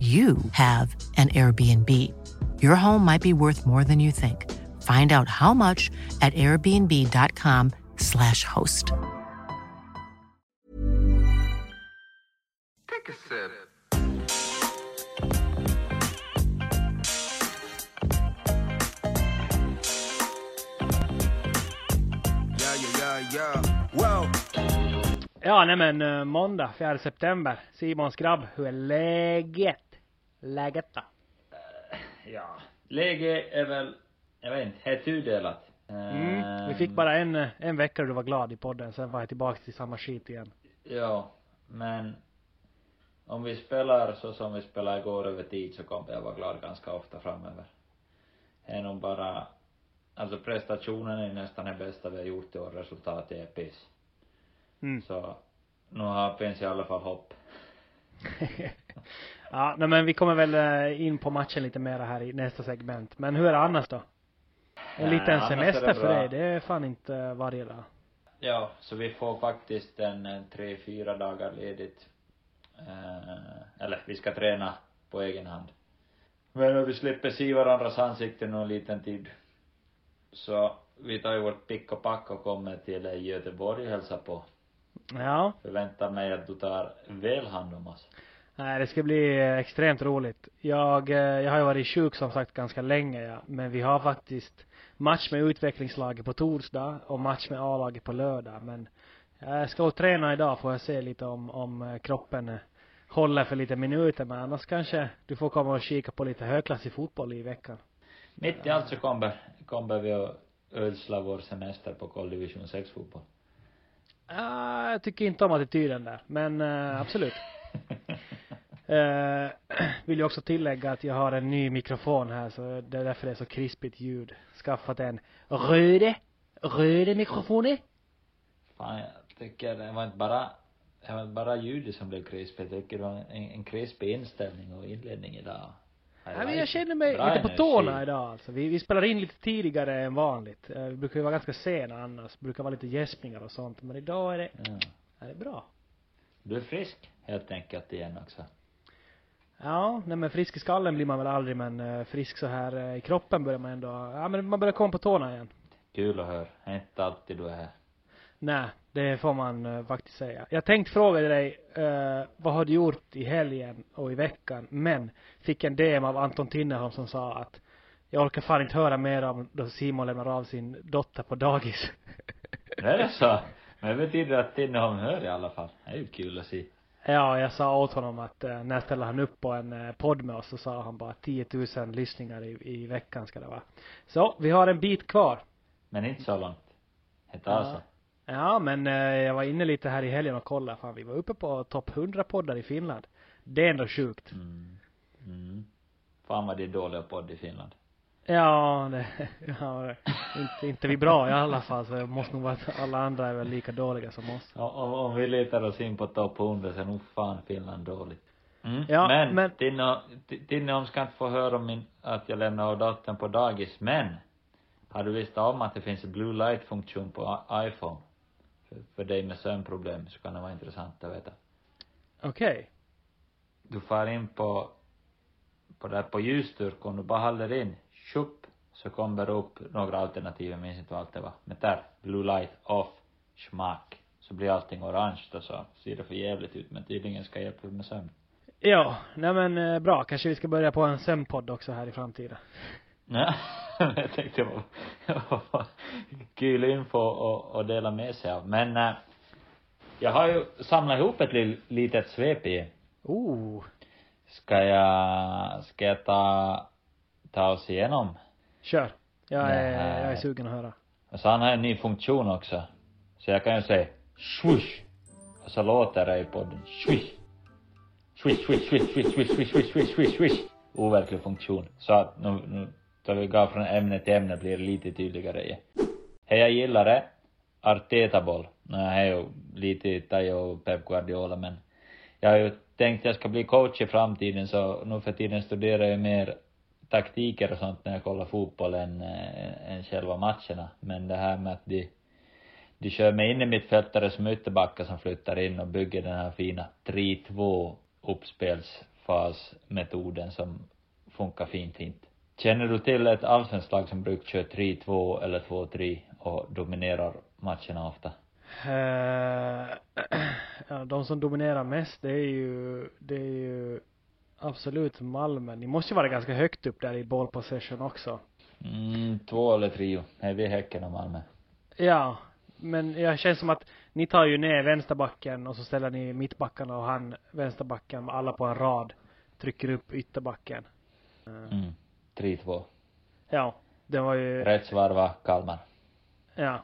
you have an Airbnb. Your home might be worth more than you think. Find out how much at airbnb.com/slash host. Take a sip. Yeah, yeah, yeah, yeah. Wow. Ja, nej men eh, måndag 4 september. Simons grabb, hur är läget? Läget då? Ja, läge är väl, jag vet inte, helt tudelat. Mm. Vi fick bara en, eh, en vecka då du var glad i podden, sen var jag tillbaka till samma skit igen. Ja, men om vi spelar så som vi spelade igår över tid så kommer jag vara glad ganska ofta framöver. Det är nog bara, alltså prestationen är nästan det bästa vi har gjort i år, resultatet är piss. Mm. Så, nu har, finns i alla fall hopp. ja, nej men vi kommer väl eh, in på matchen lite mer här i nästa segment. Men hur är det annars då? En liten semester för dig, det är fan inte varje dag. Ja, så vi får faktiskt en, en tre, fyra dagar ledigt. Eh, eller vi ska träna på egen hand. Men vi slipper se varandras ansikten någon liten tid. Så vi tar ju vårt pick och pack och kommer till Göteborg och hälsar på. Ja. Förväntar mig att du tar väl hand om oss. Nej, det ska bli eh, extremt roligt. Jag, eh, jag har ju varit sjuk som sagt ganska länge ja. Men vi har faktiskt match med utvecklingslaget på torsdag och match med A-laget på lördag. Men jag ska och träna idag får jag se lite om, om eh, kroppen eh, håller för lite minuter. Men annars kanske du får komma och kika på lite högklassig fotboll i veckan. Mitt i allt så kommer, kommer vi att ödsla vår semester på Cold Division 6 fotboll. Ah, jag tycker inte om attityden där. Men eh, absolut. Eh, vill ju också tillägga att jag har en ny mikrofon här så det är därför det är så krispigt ljud. Skaffat en röde, röde mikrofon. Fan, jag tycker det var inte bara, det var inte bara ljudet som blev krispigt. Jag tycker det var en, en krispig inställning och inledning idag. Nej, men jag känner mig Bra lite på tårna idag alltså. Vi, vi spelar in lite tidigare än vanligt. Eh, Vi brukar ju vara ganska sena annars. Brukar vara lite gäspningar och sånt. Men idag är det, Ja. är det bra. Du är frisk, helt enkelt igen också. Ja, nej men frisk i skallen blir man väl aldrig men eh, frisk så här eh, i kroppen börjar man ändå, ja men man börjar komma på tårna igen. Kul att höra. Det är inte alltid du är här. Nej, det får man eh, faktiskt säga. Jag tänkte fråga dig, eh, vad har du gjort i helgen och i veckan? Men fick en DM av Anton Tinnerholm som sa att jag orkar fan inte höra mer om då Simon lämnar av sin dotter på dagis. Är det så? Men det betyder att Tinneholm hör i alla fall. Det är ju kul att se. Ja, jag sa åt honom att eh, när ställer han upp på en eh, podd med oss så sa han bara 10 000 lyssningar i, i veckan ska det vara. Så, vi har en bit kvar. Men inte så långt. Det tar sig. Ja, men eh, jag var inne lite här i helgen och kollade. Fan, vi var uppe på topp 100 poddar i Finland. Det är ändå sjukt. Mm. Mm. Fan vad det är dåliga podd i Finland. Ja, det, ja, inte, inte vi bra i alla fall. Så det måste nog vara att alla andra är väl lika dåliga som oss. Om, om, om vi letar oss in på topp 100 så är nog fan Finland dåligt. Mm. Ja, men, men- Tinno, Ti- Tinno ska inte få höra om min, att jag lämnar dottern på dagis, men har du visst om att det finns en blue light funktion på iPhone? För, för dig med sömnproblem så kan det vara intressant att veta. Okej. Du far in på, på där på ljusstyrkan, du bara håller in, tjup, så kommer det upp några alternativ, jag minns inte vad allt det var. Men där, blue light off, smack. Så blir allting orange och så ser det för jävligt ut, men tydligen ska hjälpa med sömn. Ja, nej men eh, bra. Kanske vi ska börja på en sömnpodd också här i framtiden. Ja, jag tänkte vad kul info och, och dela med sig av. Men äh, jag har ju samlat ihop ett li, litet svep i. Oh. Ska jag, ska jag ta, ta oss igenom? Kör. Jag är, Nej. jag är sugen att höra. Och så han har en ny funktion också. Så jag kan ju säga swoosh. Och så låter det i podden swish. Swish, swish, swish, swish, swish, swish, swish, swish, swish, swish. Overklig funktion. Så att nu, nu tar vi går från ämne till ämne blir det lite tydligare igen. Hej, jag gillar det. Arteta-boll. Nej, ju lite Tajo och Pep Guardiola men jag har ju tänkt jag ska bli coach i framtiden så nu för tiden studerar jag mer taktiker och sånt när jag kollar fotboll än, äh, eh, än själva matcherna. Men det här med att de, de kör med in i mittfältare som ytterbackar som flyttar in och bygger den här fina 3-2 uppspelsfasmetoden som funkar fint, fint. Känner du till ett allsvenskt lag som brukar köra 3-2 eller 2-3 och dominerar matcherna ofta? Uh, ja, de som dominerar mest det är ju, det är ju absolut Malmö. Ni måste ju vara ganska högt upp där i ball possession också. Mm, två eller trio. Nej, vi är Häcken och Malmö. Ja, men jag känns som att ni tar ju ner vänsterbacken och så ställer ni mittbackarna och han vänsterbacken alla på en rad. Trycker upp ytterbacken. Eh, Mm. 3-2. Ja, det var ju, Rätt svar var Kalmar. ja,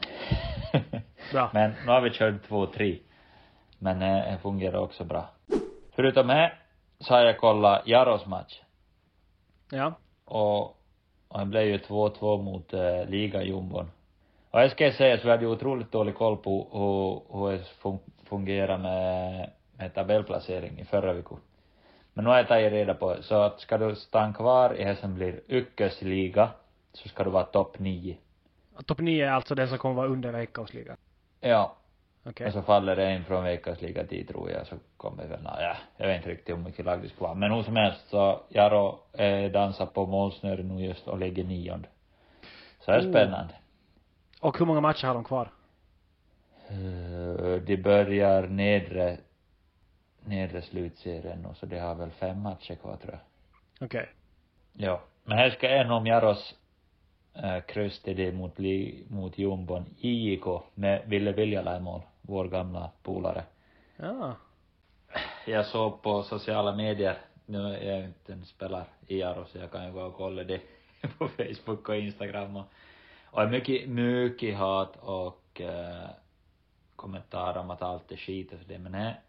bra. Men nu har vi kört 2-3. Men eh, det fungerar också bra. Förutom det så har jag kollat Jaros match. Ja. Och, och det blev ju 2-2 mot eh, ligajumbon. Och jag ska säga så vi hade ju otroligt dålig koll på hur, hur det fun- fungerar med, med tabellplacering i förra veckan. Men nu har jag tagit reda på det. Så att ska du stanna kvar i det som blir yrkesliga så ska du vara topp 9. Topp 9 är alltså den som kommer vara under Veikkausligan. Ja. Okej. Och så faller det in från veckans liga dit tror jag, så kommer väl, nå, ja, jag vet inte riktigt hur mycket lag det ska vara. Men hur som helst så, Jaro eh, dansar på målsnöret nu just och ligger nionde. Så det är Oh. spännande. Och hur många matcher har de kvar? Uh, de börjar nedre, nedre slutserien nu, så de har väl fem matcher kvar tror jag. Okej. Ja. Men här ska en om Jaros äh, kryss till det mot, mot jumbon IJK med Ville Viljala i mål, vår gamla polare. Ja. jag såg på sociala medier, nu är jag inte en spelare i Jaro så jag kan ju gå och kolla det på Facebook och Instagram och, och mycket, mycket hat och äh, kommentarer om att allt är skit och det, men här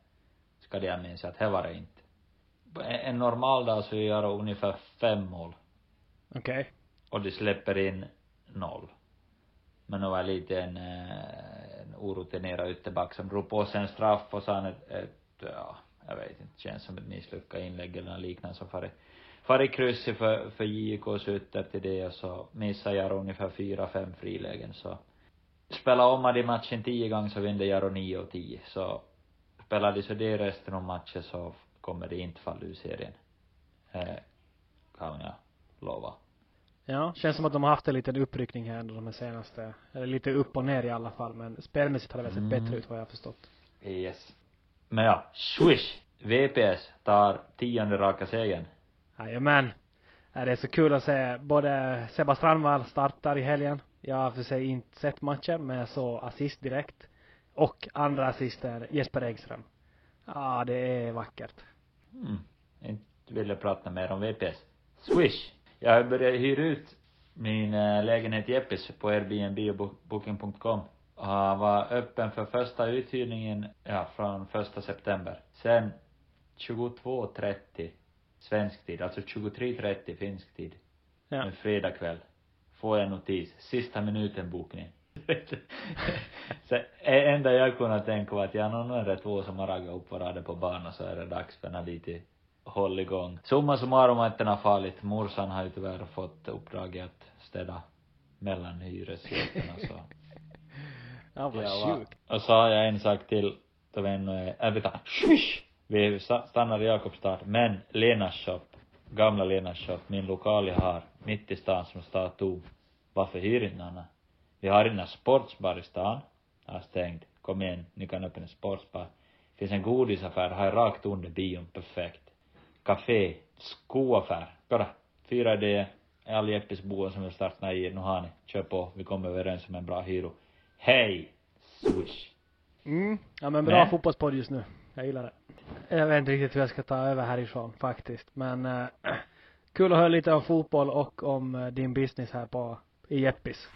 ska jag minnas att det var det inte. En, normal dag så gör jag ungefär fem mål Okej. och de släpper in noll. Men det var lite en, eh, orutinerad ytterback som drog på sig en straff och sen ett, ett ja, jag vet inte, känns som ett misslyckat inlägg eller något liknande som far far i kryss för, för JKs ytter till det och så missar jag ungefär fyra, fem frilägen så spelar om de matchen tio gånger så vinner Jaro nio och tio så spelar de så det resten av matchen så kommer det inte falla ur serien. Eh, kan jag lova. Ja, känns som att de har haft en liten uppryckning här under de här senaste, eller lite upp och ner i alla fall, men spelmässigt har det väl sett Mm. bättre ut vad jag har förstått. Yes. Men ja, swish! VPS tar tionde raka segern. Jajamän. Ja, Det är så kul att se både Sebba Strandvall startar i helgen. Jag har för sig inte sett matchen, men jag såg assist direkt. Och andra assisten Jesper Engström. Ja, det är vackert. Mm. Inte vill jag prata mer om VPS. Swish! Jag har börjat hyra ut min äh, lägenhet Jeppis på Airbnb och bo- booking.com. Och var öppen för första uthyrningen, ja, från första september. Sen 22.30 svensk tid, alltså 23.30 finsk tid. Ja. En fredag kväll. Får jag notis, sista minuten bokning. så det enda jag kunde tänka var att ja, nu är det två som har ragat upp varandra på banan så är det dags för lite håll igång. Summa summarum att den har fallit. Morsan har ju tyvärr fått uppdraget att städa mellan hyresgästerna så. Ja, vad sjukt. Och så har jag en sak till, då vi ännu är, äh, vänta! Vi sta- stannar i Jakobstad, men Lenas shop, gamla Lenas shop, min lokal jag har, mitt i stan som står tom. Varför hyr inte någon? Vi har inga sportsbar i stan, har stängt. Kom igen, ni kan öppna en sportsbar. Finns en godisaffär här rakt under bion, perfekt. Café, skoaffär, kolla. Fyra idéer, all Jeppis boende som vill starta i, nu har ni, kör på, vi kommer överens om en bra hyro. Hej! Swish. Mm. Ja men bra Men- fotbollspodd just nu. Jag gillar det. Jag vet inte riktigt hur jag ska ta över härifrån faktiskt. Men eh, kul att höra lite om fotboll och om eh, din business här på i Jeppis.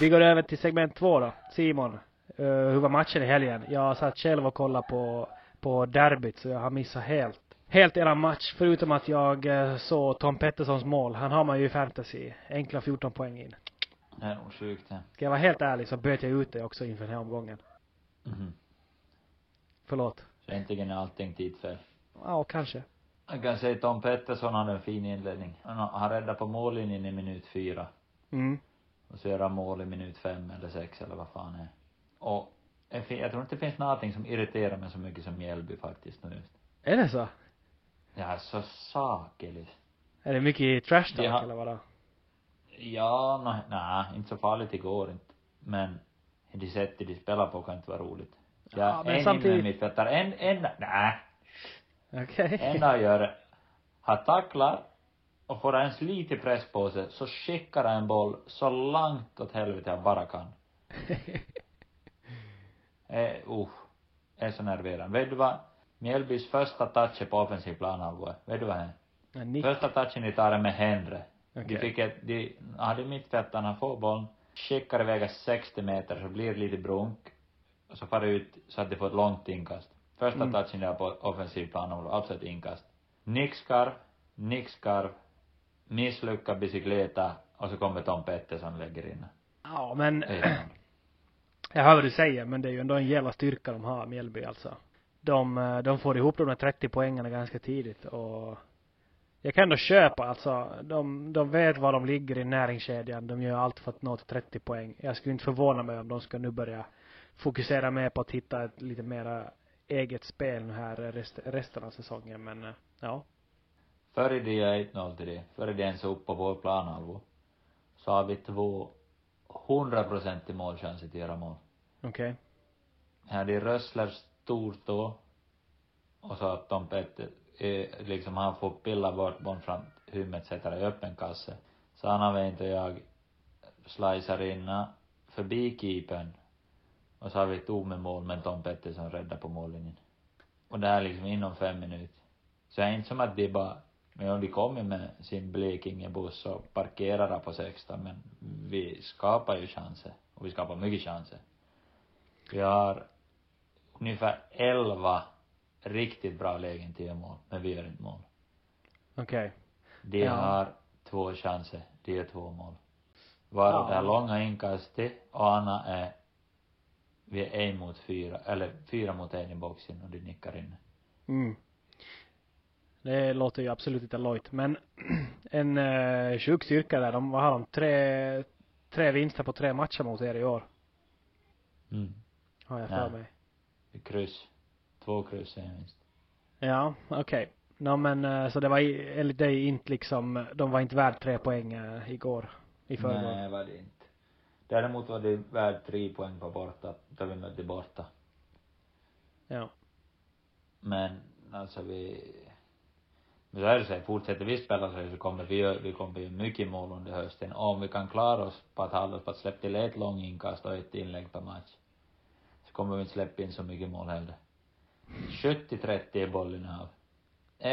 Vi går över till segment två då. Simon, hur var matchen i helgen? Jag satt själv och kollade på, på derbyt så jag har missat helt. Helt eran match, förutom att jag eh, såg Tom Petterssons mål. Han har man ju i fantasy. Enkla 14 poäng in. Det är nog sjukt det. Ska jag vara helt ärlig så böt jag ut det också inför den här omgången. Mhm. Förlåt. Så egentligen är allting tidfel. Ja, kanske. Jag kan säga Tom Pettersson hade en fin inledning. Han, han räddade på mållinjen i minut fyra. Mm. Och så gör han mål i minut fem eller sex eller vad fan är. Och en jag tror inte det finns någonting som irriterar mig så mycket som Mjällby faktiskt nu just. Är det så? Är så sakeligt. Är det mycket trash talk Ja. eller vadå? Ja, nej, nej, inte så farligt igår inte. Men det sättet de spelar på kan inte vara roligt. Ja, Ja, men en samtidigt- mittfältare, en, en, nej. Okej. enda han gör har tacklar och får ens lite press på sig så skickar han en boll så långt åt helvete han bara kan. eh, uh, är så nerverande. Vet du vad? Mjällbys första touch är på offensiv planhalva. Vet du vad det är? Nick. Första touchen de tar är med Henry. Okej. De fick ett, de hade mittfältarna får bollen, skickar iväg 60 meter så blir det lite brunk och så far det ut så att de får ett långt inkast. Första Mm. touchen där på offensiv plan, alltså ett inkast. Nickskarv, nickskarv, misslyckad bicykleta och så kommer Tom Pettersson lägger in. Ja, men är jag hör vad du säger, men det är ju ändå en jävla styrka de har, Mjällby alltså. De, eh, de får ihop de där 30 poängarna ganska tidigt och jag kan ändå köpa alltså, de, de vet var de ligger i näringskedjan. De gör allt för att nå till 30 poäng. Jag skulle inte förvåna mig om de ska nu börja fokusera mer på att hitta ett lite mera eget spel nu här rest, resten av säsongen, men eh, ja. Före det är 1-0 till det, före det ens upp på vår planhalva, så har vi två 100% målchanser till att göra mål. Okej. Här det Rössler stort då. Och så att Tom Petter, eh, liksom han får pilla bort bollen fram huvudet, sätter det i öppen kasse. Så han har inte jag slicear in förbi keepern. Och så har vi ett mål men Tom Pettersson räddar på mållinjen. Och det här liksom inom fem minuter. Så det är inte som att de bara, men om de kommer med sin Blekinge-buss och parkerar där på 16, men vi skapar ju chanser. Och vi skapar mycket chanser. Vi har ungefär 11 riktigt bra lägen till mål, men vi gör inte mål. Okej. De Ja. har två chanser, de gör två mål. Var Ja. det här långa inkastet och Anna är, vi är en mot fyra, eller fyra mot en i boxen och de nickar in. Mm. Det låter ju absolut inte lojt, men en uh, sjuk styrka där. De, vad har de? Tre, tre vinster på tre matcher mot er i år. Mm. Har jag för Ja. mig. Kryss. Två kryss är en vinst. Ja, okej. No, men eh, så det var enligt dig inte liksom, de var inte värd tre poäng eh, igår. I förrgår. Nej, var det inte. Däremot var det värd tre poäng på borta, då vi mötte borta. Ja. Men alltså vi, så är det så, här, fortsätter vi spela så här så kommer vi göra, vi kommer göra mycket mål under hösten. Om vi kan klara oss på att hålla oss på att släppa till ett långt inkast och ett inlägg per match. Så kommer vi inte släppa in så mycket mål heller. 70-30 är bollen av.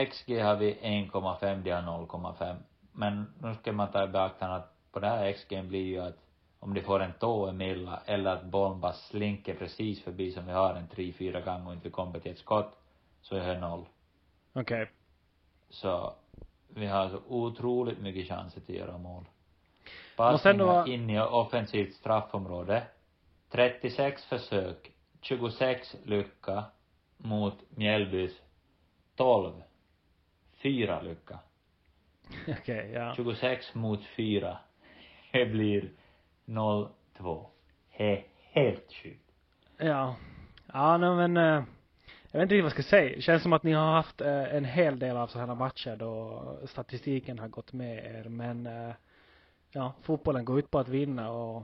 XG har vi 1,5, de har 0,5. Men nu ska man ta i beaktande att på det här XG blir ju att om de får en tå emilla eller att bollen bara slinker precis förbi som vi har en tre, fyra gånger och inte vi kommer till ett skott, så är det noll. Okej. Så vi har så otroligt mycket chanser till att göra mål. Passningar vara- in i offensivt straffområde. 36 försök, 26 lycka mot Mjällbys 12. Fyra lycka. Okej, ja. 26 mot 4. Det blir 0-2. Det är helt sjukt. Ja. Ja, nej, men eh, jag vet inte riktigt vad jag ska säga. Det känns som att ni har haft eh, en hel del av sådana matcher då statistiken har gått med er. Men eh, ja, fotbollen går ut på att vinna och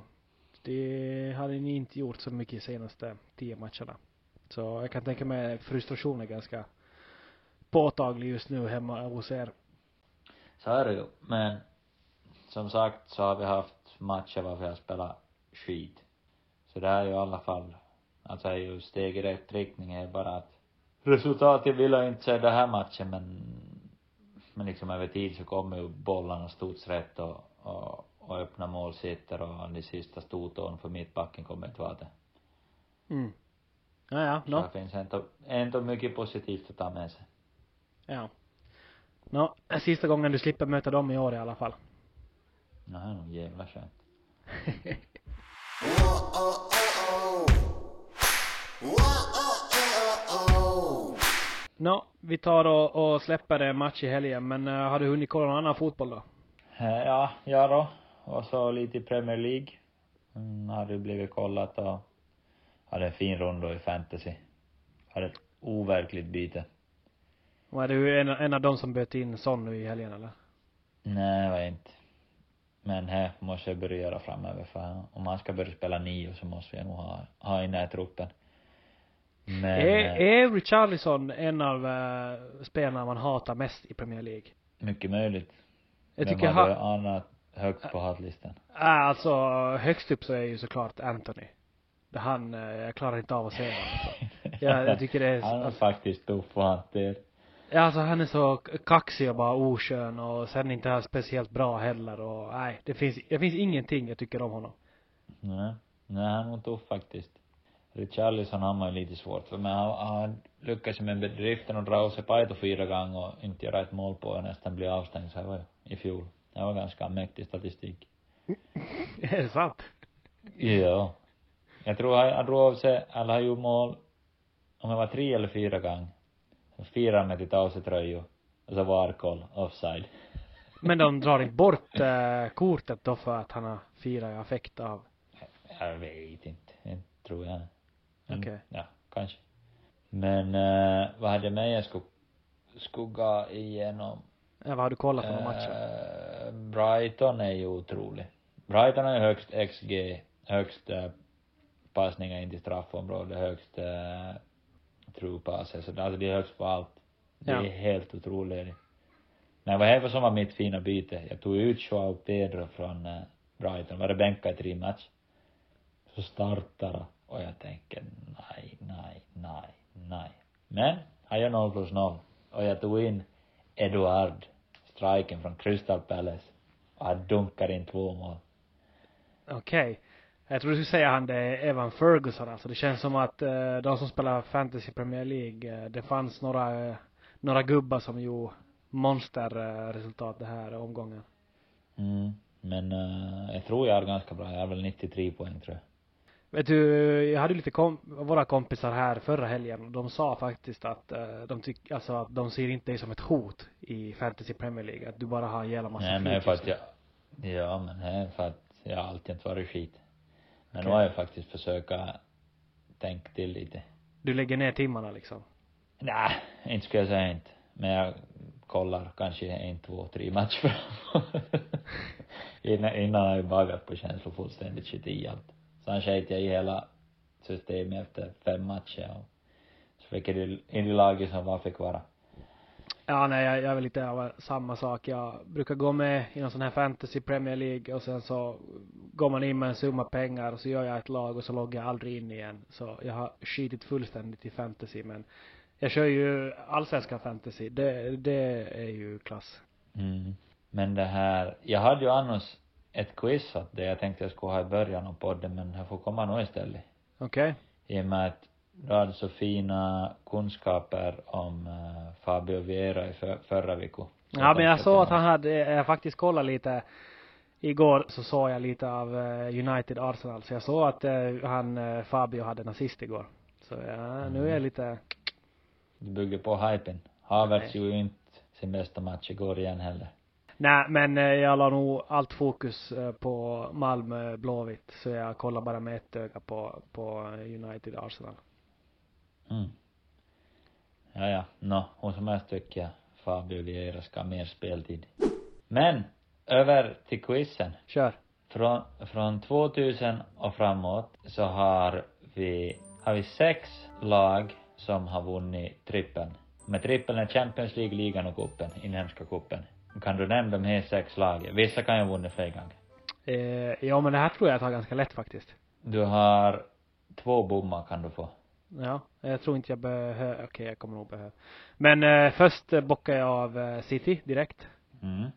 det hade ni inte gjort så mycket i senaste tio matcherna. Så jag kan tänka mig frustrationen är ganska påtaglig just nu hemma hos er. Så är det ju. Men som sagt så har vi haft matcher varför jag har spelat skit. Så det här är ju i alla fall, alltså är ju steg i rätt riktning är bara att resultatet vill jag inte säga den här matchen men men liksom över tid så kommer ju bollarna studs rätt och, och, och öppna mål sitter och de sista stortån för mittbacken kommer inte vara det. Mm. Ja, ja, Så no. det finns ändå, ändå mycket positivt att ta med sig. Ja. Nå, sista gången du slipper möta dem i år i alla fall. Det här är nog jävla skönt. Nå, vi tar och, och släpper en match i helgen, men uh, har du hunnit kolla någon annan fotboll då? Eh, Ja, ja då. Och så lite i Premier League. Mm, hade blivit kollat och hade en fin runda i fantasy. Hade ett overkligt byte. Var du en, en av dem som böt in Son nu i helgen eller? Nej, det var inte. Men här måste jag börja göra framöver för om man ska börja spela nio så måste jag nog ha, ha in i truppen. Men, är, eh, är Richarlison en av uh, spelarna man hatar mest i Premier League? mycket möjligt. Jag Vem tycker hade han, annat högt på hatlistan? äh, alltså högst upp så är ju såklart Anthony. Han, uh, jag klarar inte av att se honom alltså. Ja, jag tycker det är, Han är alltså, faktiskt del. ja, alltså han är så kaxig och bara oskön och sen inte han speciellt bra heller och nej, det finns, det finns ingenting jag tycker om honom. Nej, nej han är nog tuff faktiskt. Richarlison har man ju lite svårt för, men han, han lyckas med bedriften att dra sig Paito fyra gånger och inte göra ett mål på och nästan bli avstängd, så här var ju i fjol. Det var ganska mäktig statistik. är det sant? Ja. Jag tror han, han drog av sig, eller han gjorde mål, om det var tre eller fyra gånger. Firade med till av sig tröjor. Och så var koll, offside. Men de drar inte bort eh, kortet då för att han har firat i affekt av Jag vet inte, inte tror jag. Okej. Ja, kanske. Men eh, vad hade jag med jag skulle, gå igenom? Ja, vad har du kollat för några matcher? Eh, Brighton är ju otrolig. Brighton har ju högst XG, högst eh, passningar in till straffområdet, högst eh, true passes, så alltså det är högst på allt. Det Ja. är helt otroligt. Men vad det som var mitt fina byte, jag tog ut Joao Pedro från eh, Brighton, var det bänkad i tre match. Så startar och jag tänker nej, nej, nej, nej. Men han gör 0 plus 0 och jag tog in Eduard, striken från Crystal Palace och han dunkar in två mål. Okej. Jag tror du skulle säga han det är Evan Ferguson alltså. Det känns som att eh, de som spelar fantasy Premier League, eh, det fanns några, eh, några gubbar som gjorde monsterresultat det här omgången. Mm. Men eh, jag tror jag är ganska bra, jag har väl 93 poäng tror jag. Vet du, jag hade lite kom våra kompisar här förra helgen och de sa faktiskt att eh, de tycker, alltså att de ser inte dig som ett hot i fantasy Premier League. Att du bara har en jävla massa Nej men för att nu. jag, ja men det är för att jag har alltid varit skit. Men Okej. nu har jag faktiskt försökt tänka till lite. Du lägger ner timmarna liksom. Nej, inte skulle jag säga inte. Men jag kollar kanske en, två, tre matcher framåt. innan, innan har jag bagat på känslor fullständigt skit i allt. Sen sket jag i hela systemet efter fem matcher och så fick jag in i laget som bara fick vara. Ja, nej, jag, jag är väl lite av samma sak. Jag brukar gå med i någon sån här fantasy Premier League och sen så går man in med en summa pengar och så gör jag ett lag och så loggar jag aldrig in igen. Så jag har skitit fullständigt i fantasy men jag kör ju allsvenskan fantasy. Det, det är ju klass. Mm. Men det här, jag hade ju annars ett quiz att det jag tänkte jag skulle ha i början av podden men jag får komma nu istället. Okej? I och med att du hade så fina kunskaper om uh, Fabio Vieira i för, förra veckan. Ja men jag såg att han hade, jag faktiskt kollat lite Igår så såg jag lite av uh, United Arsenal, så jag såg att uh, han uh, Fabio hade nazist igår. Så ja, nu är jag lite Du bygger på hypen. Havertz gjorde ju inte sin bästa match igår igen heller. Nej, men eh, jag la nog allt fokus eh, på Malmö Blåvitt. Så jag kollar bara med ett öga på, på United Arsenal. Mm. Ja, ja. Nå, hur som helst tycker jag Fabio Vieira ska ha mer speltid. Men, över till quizen. Kör. Från, från 2000 och framåt så har vi, har vi sex lag som har vunnit trippeln. Med trippeln är Champions League, ligan och cupen, inhemska cupen. Kan du nämna de här sex lagen? Vissa kan ju ha vunnit flera gånger. Eh, ja men det här tror jag tar ganska lätt faktiskt. Du har två bommar kan du få. Ja, jag tror inte jag behöver, okej okay, jag kommer nog behöva. Men eh, först bockar jag av eh, City direkt. Mm.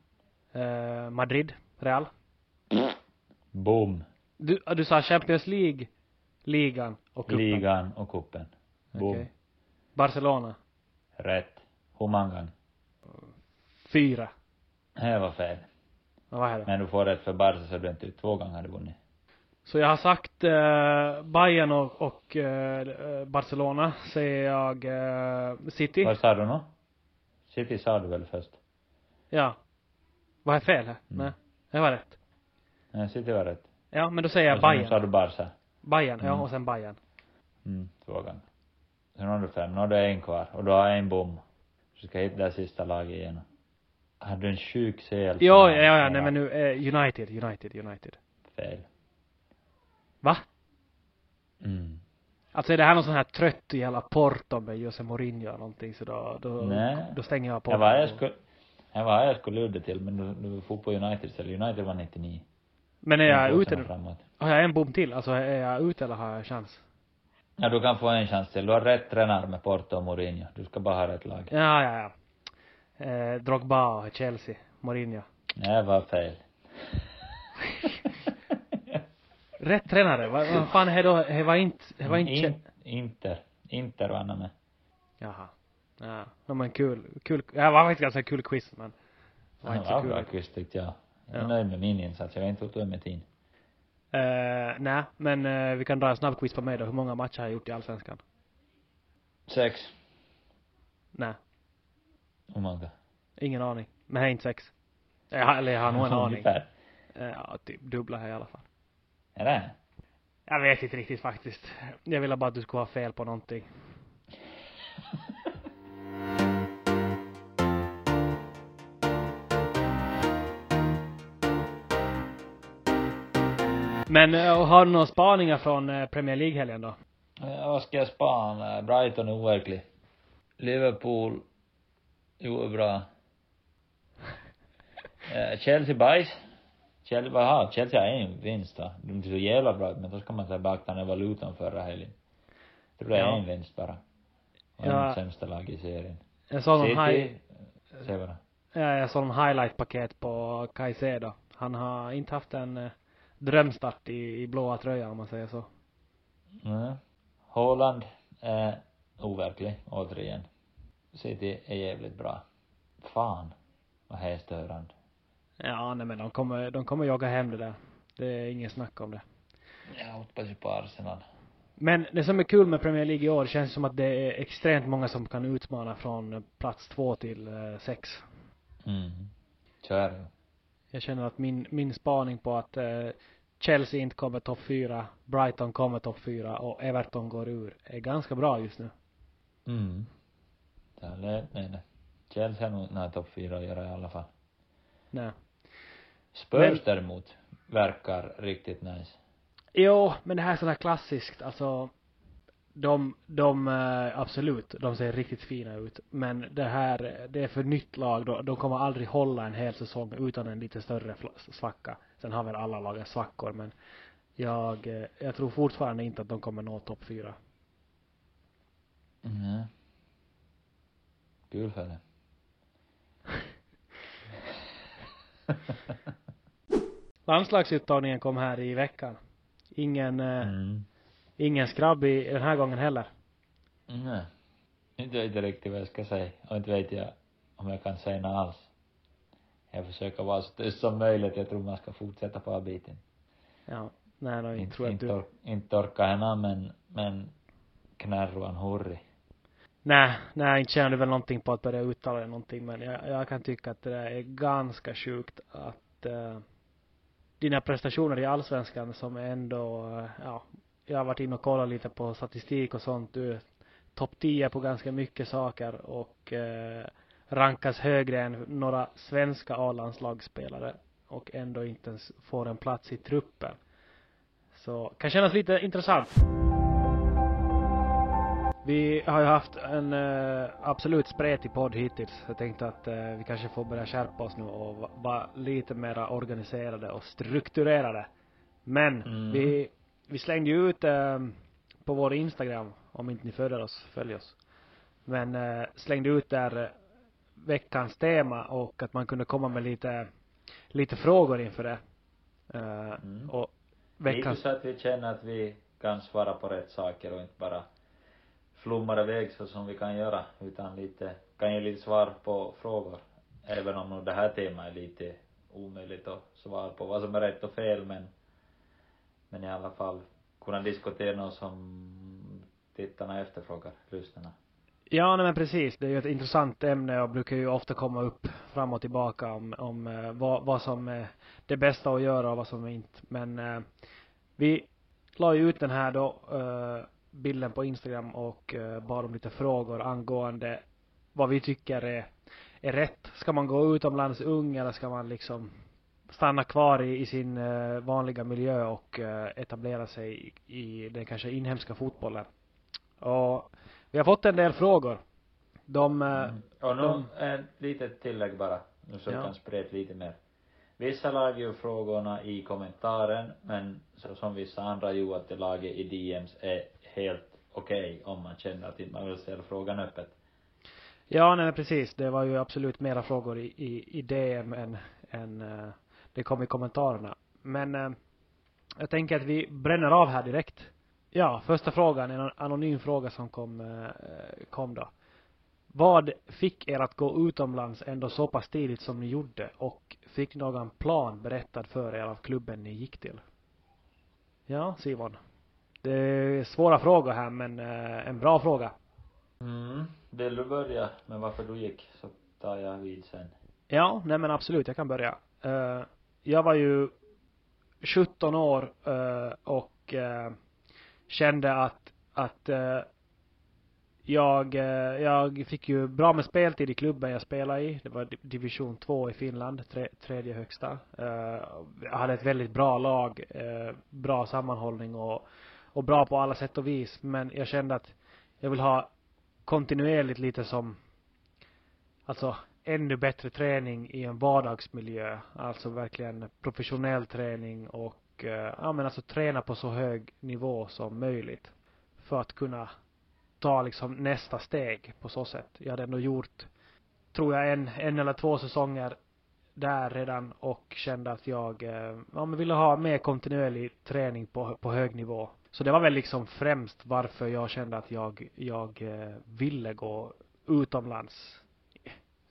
Eh, Madrid, Real. Boom. Du, du sa Champions League, ligan och cupen. Ligan och cupen. Boom. Okej. Barcelona, Rätt. Hur många gånger? fyra. Det var fel. Ja, vad är det? Men du får rätt för Barca så du inte två gånger hade vunnit. Så jag har sagt eh, Bayern och, och eh, Barcelona, säger jag eh, City. Vad sa du nu? City sa du väl först? Ja. Vad är fel här? Nej. Det var rätt. Nej, City var rätt. Ja, men då säger jag Och sen sa Bayern. du Barca. Bayern, ja, Mm. och sen Bayern. Mm, två gånger. Sen har du fem, nu har du en kvar och du har en bom. Du ska hitta det sista laget igen. Har du en sjuk CL? Ja, ja, ja, nej men nu, eh, United, United, United. Fel. Va? Mm. Alltså är det här någon sån här trött jävla Porto med Jose Mourinho eller någonting så då, då, Nej. då stänger jag på. Jag var jag skulle, jag var jag skulle ludda till men du, du får på United istället. United var 99. Men är jag ute nu? Framåt. Har jag en bom till? Alltså är jag ute eller har jag chans? Ja, du kan få en chans till. Du har rätt tränare med Porto och Mourinho. Du ska bara ha rätt lag. Ja, ja, ja. Eh, Drogba Chelsea, Mourinho. Det var fel. Rätt tränare, vad, vad fan är då, det var inte, det var inte, In, Inter. Inter vann han med. jaha. Ja, no, men kul, kul, ja, det var faktiskt ganska kul quiz men. Det var Det inte så var kul. bra quiz tyckte jag. Jag är Ja. nöjd med min insats. Jag vet inte hur du är med din. Eh, nej, men eh, vi kan dra en snabb quiz på mig då. Hur många matcher har jag gjort i Allsvenskan? Sex. Nej, Hur många? ingen aning. Men det är inte sex. Jag har, eller jag har nog en aning. Ungefär. Eh, Ja, typ dubbla här i alla fall. Är det? Jag vet inte riktigt faktiskt. Jag ville bara att du skulle ha fel på någonting. Men eh, har du några spaningar från eh, Premier League-helgen då? Vad ska jag spana? Brighton är overklig. Liverpool gjorde bra. Eh, Chelsea bajs. Chelsea, vad har Chelsea har en vinst då. De är så jävla bra, men då ska man ta beakta den valutan förra helgen. Det blev Ja. en vinst bara. Och Ja. ja. sämsta lag i serien. Jag såg någon, hi- City, säg bara. ja, jag såg någon highlight-paket på Caicedo. Han har inte haft en eh, drömstart i, i blåa tröjan om man säger så. Mm. Haaland är overklig, återigen. City är jävligt bra. Fan, vad här är störande. Ja, nej men de kommer, de kommer jaga hem det där. Det är ingen snack om det. Jag hoppas ju på Arsenal. Men det som är kul med Premier League i år känns som att det är extremt många som kan utmana från plats två till eh, sex. Mm. Så är det. Jag känner att min, min spaning på att eh, Chelsea inte kommer topp fyra, Brighton kommer topp fyra och Everton går ur är ganska bra just nu. Mm. Med det. Chelsea har nog nära topp fyra att göra i alla fall. Nej. Spurs Men- däremot verkar riktigt nice. Jo, men det här är sådär klassiskt, alltså de, de, eh, absolut, de ser riktigt fina ut. Men det här, det är för nytt lag, de, de kommer aldrig hålla en hel säsong utan en lite större svacka. Sen har väl alla lagen svackor, men jag, eh, jag tror fortfarande inte att de kommer nå topp fyra. Mm. Det. Landslagsuttagningen kom här i veckan. Ingen, eh, Mm. ingen skrabb i den här gången heller. Nej. Inte vet jag riktigt vad jag ska säga. Och inte vet jag om jag kan säga något alls. Jag försöker vara så tyst som möjligt. Jag tror man ska fortsätta på biten. Ja. Nej, no, inte tror inte, du... inte torka henne men, men knärruan hurri. Nej, nej, inte känner du väl någonting på att börja uttala det någonting, men jag, jag kan tycka att det där är ganska sjukt att uh, dina prestationer i allsvenskan som ändå, uh, ja, jag har varit inne och kollat lite på statistik och sånt, du är topp 10 på ganska mycket saker och uh, rankas högre än några svenska A-landslagsspelare och ändå inte ens får en plats i truppen. Så kan kännas lite intressant. Vi har ju haft en uh, absolut spretig podd hittills. Jag tänkte att uh, vi kanske får börja skärpa oss nu och vara lite mera organiserade och strukturerade. Men Mm. vi, vi slängde ju ut uh, på vår Instagram, om inte ni följer oss, följ oss. Men uh, slängde ut där uh, veckans tema och att man kunde komma med lite, lite frågor inför det. Uh, Mm. Och Lite veckans så att vi känner att vi kan svara på rätt saker och inte bara flummar iväg så som vi kan göra, utan lite, kan ge lite svar på frågor. Även om nog det här temat är lite omöjligt att svara på vad som är rätt och fel, men, men i alla fall kunna diskutera något som tittarna efterfrågar, lyssnarna. Ja, nej men precis. Det är ju ett intressant ämne och brukar ju ofta komma upp fram och tillbaka om, om eh, vad, vad som är det bästa att göra och vad som är inte. Men eh, vi la ju ut den här då, eh, bilden på Instagram och eh, bad om lite frågor angående vad vi tycker är, är rätt. Ska man gå utomlands ung eller ska man liksom stanna kvar i, i sin eh, vanliga miljö och eh, etablera sig i, i den kanske inhemska fotbollen? Och vi har fått en del frågor. De, Mm. Och nu, de- ett litet tillägg bara, nu så Ja. jag kan sprida lite mer. Vissa lag ju frågorna i kommentaren, men så som vissa andra ju att det laget i DMs är helt okej om man känner att man vill ställa frågan öppet. ja, nej precis. Det var ju absolut mera frågor i, i, i DM än, än eh, det kom i kommentarerna. Men eh, jag tänker att vi bränner av här direkt. Ja, första frågan, en anonym fråga som kom, eh, kom då. Vad fick er att gå utomlands ändå så pass tidigt som ni gjorde och fick någon plan berättad för er av klubben ni gick till? Ja, Simon. Det är svåra frågor här men eh, en bra fråga. Mm. Vill du börja med varför du gick, så tar jag vid sen. Ja, nej men absolut, jag kan börja. Eh, jag var ju 17 år eh, och eh, kände att, att eh, jag, eh, jag fick ju bra med speltid i klubben jag spelade i. Det var di- division 2 i Finland, tre, tredje högsta. Eh, jag hade ett väldigt bra lag, eh, bra sammanhållning och, och bra på alla sätt och vis. Men jag kände att jag vill ha kontinuerligt lite som, alltså ännu bättre träning i en vardagsmiljö. Alltså verkligen professionell träning och eh, ja men alltså träna på så hög nivå som möjligt. För att kunna ta liksom nästa steg på så sätt. Jag hade ändå gjort, tror jag, en, en eller två säsonger där redan och kände att jag eh, ja, men ville ha mer kontinuerlig träning på, på hög nivå. Så det var väl liksom främst varför jag kände att jag, jag eh, ville gå utomlands.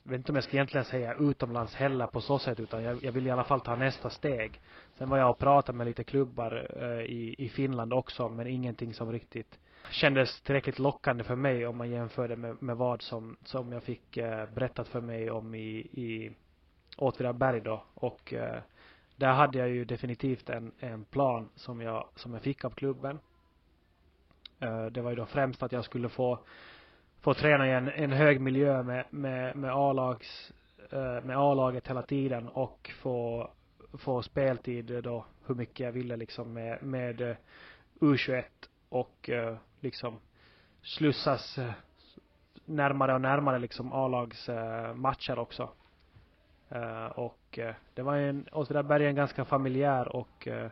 Jag vet inte om jag ska egentligen säga utomlands heller på så sätt utan jag, jag vill i alla fall ta nästa steg. Sen var jag och pratade med lite klubbar eh, i, i Finland också men ingenting som riktigt kändes tillräckligt lockande för mig om man jämförde med, med vad som, som jag fick eh, berättat för mig om i, i Åtvidaberg då och eh, där hade jag ju definitivt en, en plan som jag, som jag fick av klubben. Eh, det var ju då främst att jag skulle få, få träna i en, en hög miljö med, med, med A-lags, eh, med A-laget hela tiden och få, få speltid då hur mycket jag ville liksom med, med eh, U21 och eh, liksom slussas eh, närmare och närmare liksom A-lags eh, matcher också. Eh, och eh, det var ju en, Åtvidaberg är en ganska familjär och eh,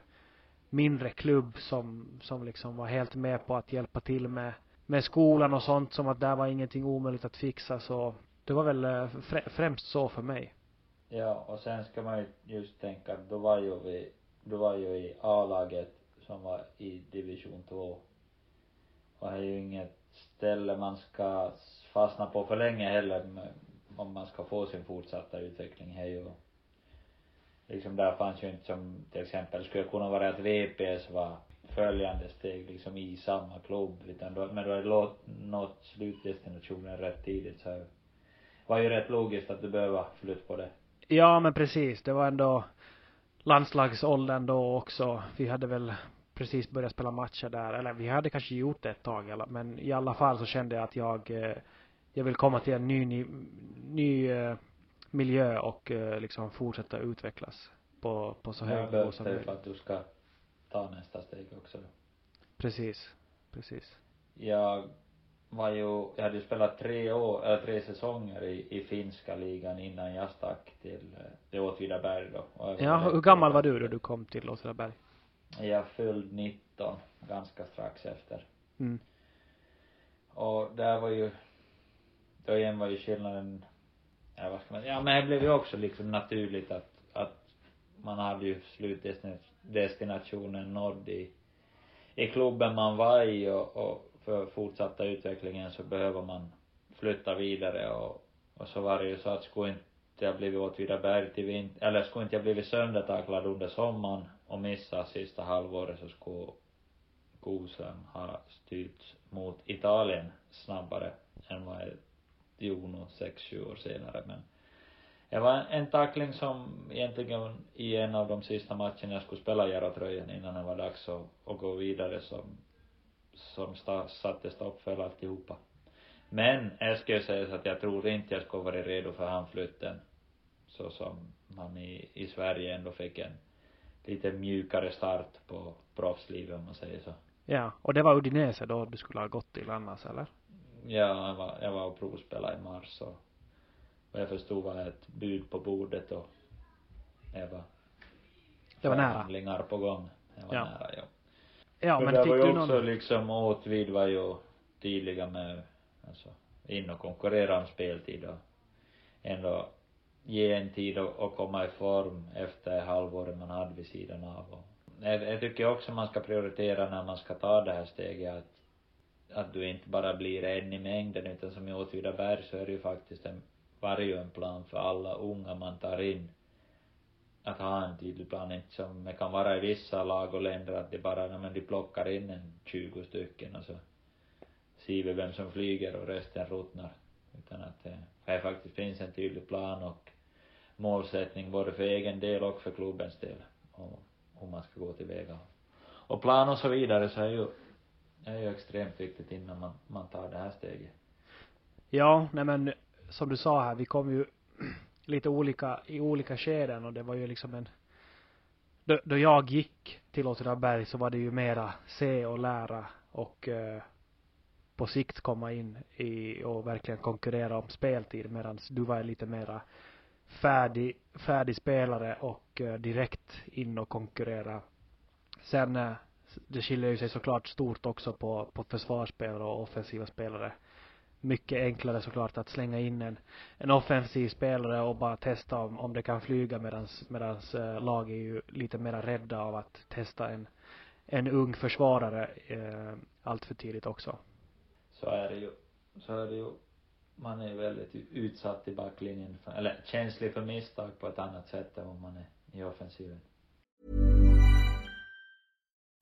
mindre klubb som, som liksom var helt med på att hjälpa till med, med skolan och sånt som att där var ingenting omöjligt att fixa så det var väl eh, frä, främst så för mig. Ja, och sen ska man ju just tänka att då var ju vi, då var ju i A-laget som var i division 2. Och det är ju inget ställe man ska fastna på för länge heller om man ska få sin fortsatta utveckling. här ju liksom där fanns ju inte som till exempel skulle kunna vara att VPS var följande steg liksom i samma klubb utan då, men då hade låt, nått slutdestinationen rätt tidigt så var ju rätt logiskt att du behöver flytta på det. Ja, men precis. Det var ändå landslagsåldern då också. Vi hade väl precis börjat spela matcher där. Eller vi hade kanske gjort det ett tag. Men i alla fall så kände jag att jag, eh, jag vill komma till en ny, ny, ny eh, miljö och eh, liksom fortsätta utvecklas på, på så hög nivå som möjligt. för att du ska ta nästa steg också. Precis. Precis. Jag var ju, jag hade ju spelat tre år, eller tre säsonger i, i finska ligan innan jag stack till, eh, till Åtvidaberg då. Ja, hur gammal var du då du kom till Åtvidaberg? Jag fyllde 19, ganska strax efter. Mm. Och där var ju, då igen var ju skillnaden, ja vad ska man, ja men det blev ju också liksom naturligt att, att man hade ju slutdestinationen nådd i, i klubben man var i och, och för fortsatta utvecklingen så behöver man flytta vidare och, och så var det ju så att skulle inte jag blivit Åtvidaberg till vinter, eller skulle inte jag blivit söndertacklad under sommaren och missa sista halvåret så skulle Gosem ha styrts mot Italien snabbare än vad jag gjorde sex, sju år senare men det var en tackling som egentligen i en av de sista matcherna jag skulle spela Järva-tröjan innan det var dags att, att gå vidare som, som sta, satte stopp för alltihopa. Men jag ska ju säga så att jag tror inte jag skulle varit redo för handflytten så som man i, i Sverige ändå fick en lite mjukare start på proffslivet om man säger så. Ja, och det var Udinese då du skulle ha gått till annars eller? Ja, jag var, jag var och provspelade i mars och vad jag förstod var ett bud på bordet och det var Det var nära. förhandlingar på gång. Det var Ja. nära, ja. Ja, men men det fick var ju du också någon? liksom Åtvid var ju tydliga med, alltså, in och konkurrera om speltid och ändå ge en tid att komma i form efter halvåret man hade vid sidan av och jag, jag tycker också man ska prioritera när man ska ta det här steget att att du inte bara blir en i mängden utan som i Åtvidaberg så är det ju faktiskt en, var ju en plan för alla unga man tar in att ha en tydlig plan, inte som det kan vara i vissa lag och länder att det bara, nej, men de plockar in en 20 stycken och så ser vi vem som flyger och resten ruttnar. Utan att det, det faktiskt finns en tydlig plan och målsättning både för egen del och för klubbens del och hur man ska gå tillväga. Och plan och så vidare så är ju, är ju extremt viktigt innan man, man tar det här steget. Ja, nej men som du sa här, vi kom ju lite olika, i olika skeden och det var ju liksom en då, då jag gick till Åtvidaberg så var det ju mera se och lära och eh, på sikt komma in i och verkligen konkurrera om speltid medan du var lite mera färdig, färdig spelare och eh, direkt in och konkurrera. Sen eh, det skiljer ju sig såklart stort också på, på försvarsspelare och offensiva spelare mycket enklare såklart att slänga in en, en offensiv spelare och bara testa om, om det kan flyga medans, medans eh, lag är ju lite mera rädda av att testa en, en ung försvarare eh, allt för tidigt också. Så är det ju, så är det ju, man är ju väldigt utsatt i backlinjen, för, eller känslig för misstag på ett annat sätt än vad man är i offensiven.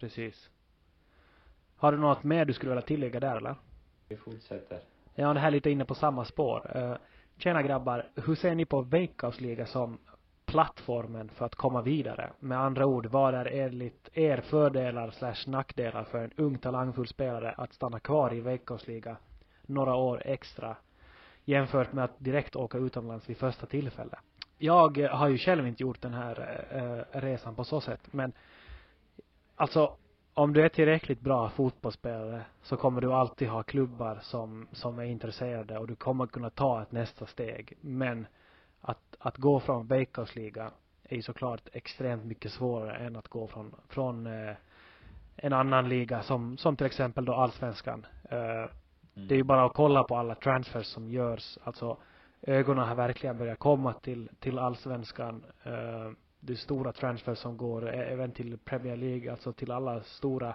Precis. Har du något mer du skulle vilja tillägga där eller? Vi fortsätter. Ja, det här är lite inne på samma spår. Uh, tjena grabbar, hur ser ni på Veikkausliga som plattformen för att komma vidare? Med andra ord, vad är enligt er fördelar slash nackdelar för en ung talangfull spelare att stanna kvar i Veikkausliga några år extra jämfört med att direkt åka utomlands vid första tillfälle? Jag har ju själv inte gjort den här uh, resan på så sätt, men alltså om du är tillräckligt bra fotbollsspelare så kommer du alltid ha klubbar som, som är intresserade och du kommer kunna ta ett nästa steg. Men att, att gå från Bakersliga är ju såklart extremt mycket svårare än att gå från, från eh, en annan liga som, som till exempel då allsvenskan. Eh, mm. Det är ju bara att kolla på alla transfers som görs. Alltså ögonen har verkligen börjat komma till, till allsvenskan. Eh, det är stora transfers som går även till Premier League, alltså till alla stora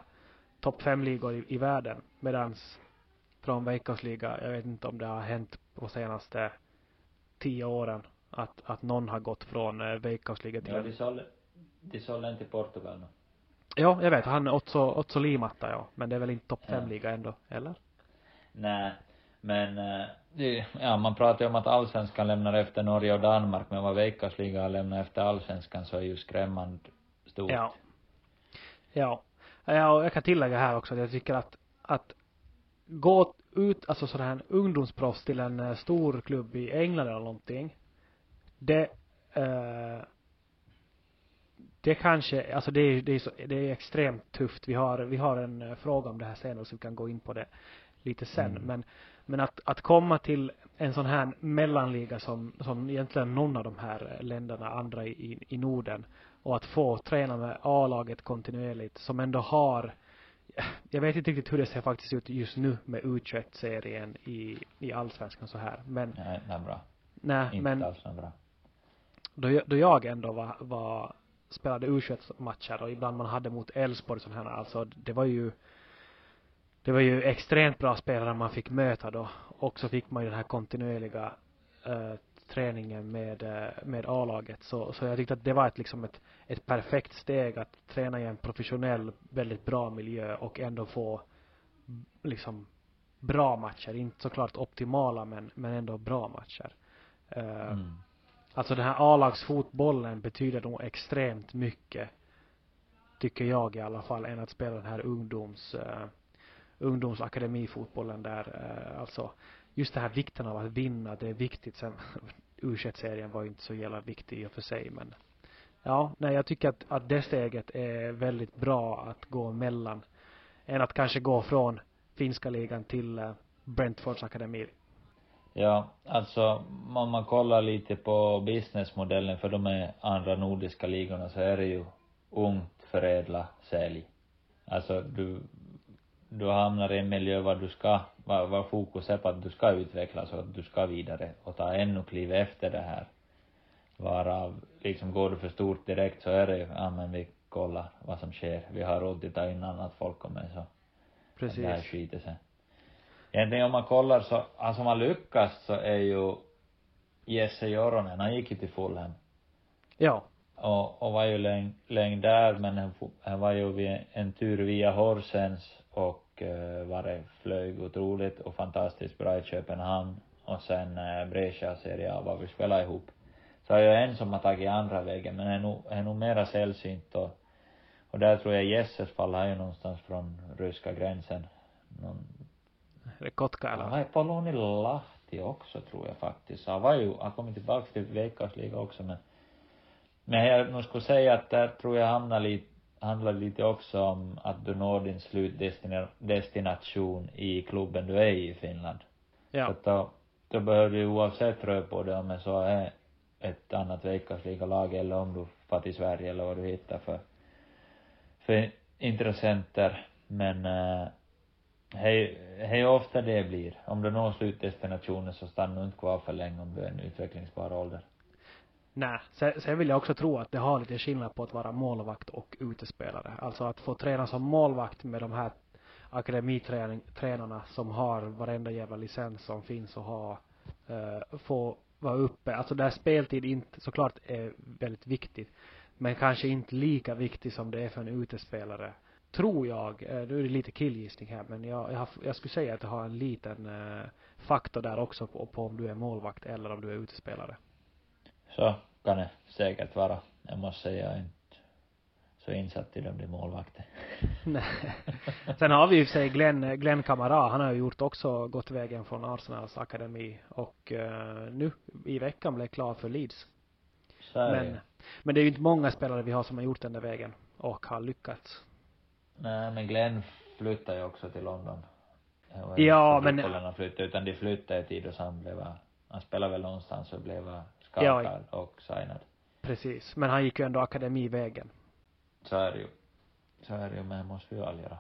topp fem ligor i, i världen. Medans från Veikkausliga, jag vet inte om det har hänt på senaste tio åren att, att någon har gått från eh, Veikkausliga till Ja, de sålde, de sålde till Portugal nu. Ja, jag vet. Han är Otso, Otso Limatta, ja. Men det är väl inte topp fem liga ändå, eller? Nej. Men, eh, ja, man pratar ju om att allsvenskan lämnar efter Norge och Danmark, men vad Veikkausliga lämnar efter allsvenskan så är ju skrämmande stort. Ja. Ja. Ja, och jag kan tillägga här också att jag tycker att, att gå ut, alltså sådär en ungdomsproffs till en eh, stor klubb i England eller någonting. Det, eh, det kanske, alltså det är, det är så, det är extremt tufft. Vi har, vi har en eh, fråga om det här senare så vi kan gå in på det lite sen. Mm. Men, men att, att komma till en sån här mellanliga som, som egentligen någon av de här länderna, andra i, i Norden och att få träna med A-laget kontinuerligt som ändå har jag vet inte riktigt hur det ser faktiskt ut just nu med U21-serien i, i allsvenskan så här, men Nej, är bra. Nej, inte men alls bra. Då, då jag ändå var, var spelade U21-matcher och ibland man hade mot Elfsborg sån här, alltså det var ju det var ju extremt bra spelare man fick möta då. Och så fick man ju den här kontinuerliga uh, träningen med, uh, med A-laget. Så, så jag tyckte att det var ett, liksom ett, ett perfekt steg att träna i en professionell, väldigt bra miljö och ändå få liksom bra matcher. Inte såklart optimala men, men ändå bra matcher. Uh, mm. Alltså den här A-lagsfotbollen betyder nog extremt mycket. Tycker jag i alla fall, än att spela den här ungdoms uh, ungdomsakademifotbollen där, eh, alltså just det här vikten av att vinna, det är viktigt sen u serien var ju inte så jävla viktig i och för sig men ja, nej jag tycker att, att det steget är väldigt bra att gå mellan än att kanske gå från finska ligan till eh, Brentfords akademi. Ja, alltså om man kollar lite på businessmodellen för de är andra nordiska ligorna så är det ju ungt förädla sälj. Alltså du du hamnar i en miljö var du ska, var, var fokus är på att du ska utvecklas och att du ska vidare och ta ännu kliv efter det här. Varav, liksom går du för stort direkt så är det ju, ja men vi kollar vad som sker. Vi har råd att ta in annat folk kommer så. Precis. Det här skiter sig. Egentligen om man kollar så, alltså om man lyckas så är ju Jesse Joronen, han gick ju till Fulham. Ja. Och, och var ju länge, länge där men han var ju en tur via Horsens och eh, var det flög otroligt och fantastiskt bra i Köpenhamn och sen eh, Brescia Serie A var vi spelade ihop. Så jag en som har tagit andra vägen men är nog, är nog mera sällsynt och, och där tror jag Jesses fall har ju någonstans från ryska gränsen. Någon, är det Kotka eller? Han är på lån i Lahti också tror jag faktiskt. Han var ju, han kom tillbaka till Veikkausliga också men men jag nog skulle säga att där tror jag hamnar lite handlar lite också om att du når din slutdestination i klubben du är i i Finland. Ja. Så att då, då behöver du oavsett röra på det om det så är ett annat veckosliga-lag eller om du far till Sverige eller vad du hittar för, för intressenter. Men äh, hej, hej ofta det blir. Om du når slutdestinationen så stannar du inte kvar för länge om du är en utvecklingsbar ålder. Nej, sen, sen vill jag också tro att det har lite skillnad på att vara målvakt och utespelare. Alltså att få träna som målvakt med de här akademitränarna som har varenda jävla licens som finns och ha, eh få vara uppe. Alltså där speltid inte såklart är väldigt viktigt. Men kanske inte lika viktigt som det är för en utespelare. tror jag, eh, nu är det lite killgissning här, men jag, jag, har, jag skulle säga att det har en liten eh, faktor där också på, på om du är målvakt eller om du är utespelare. Så kan det säkert vara. Jag måste säga, jag är inte så insatt i de där målvakter. Nej. Sen har vi ju sig Glenn, Glenn Kamara, han har ju gjort också gått vägen från Arsenals akademi och uh, nu i veckan blev klar för Leeds. Så Men, men det är ju inte många spelare vi har som har gjort den där vägen och har lyckats. Nej, men Glenn flyttade ju också till London. Ja, men- han flyttade, utan de flyttade tid och han blev, han spelade väl någonstans och blev Ja. scoutad och signad. Precis. Men han gick ju ändå akademivägen. Så är det ju. Så är det ju, men det måste vi ju göra.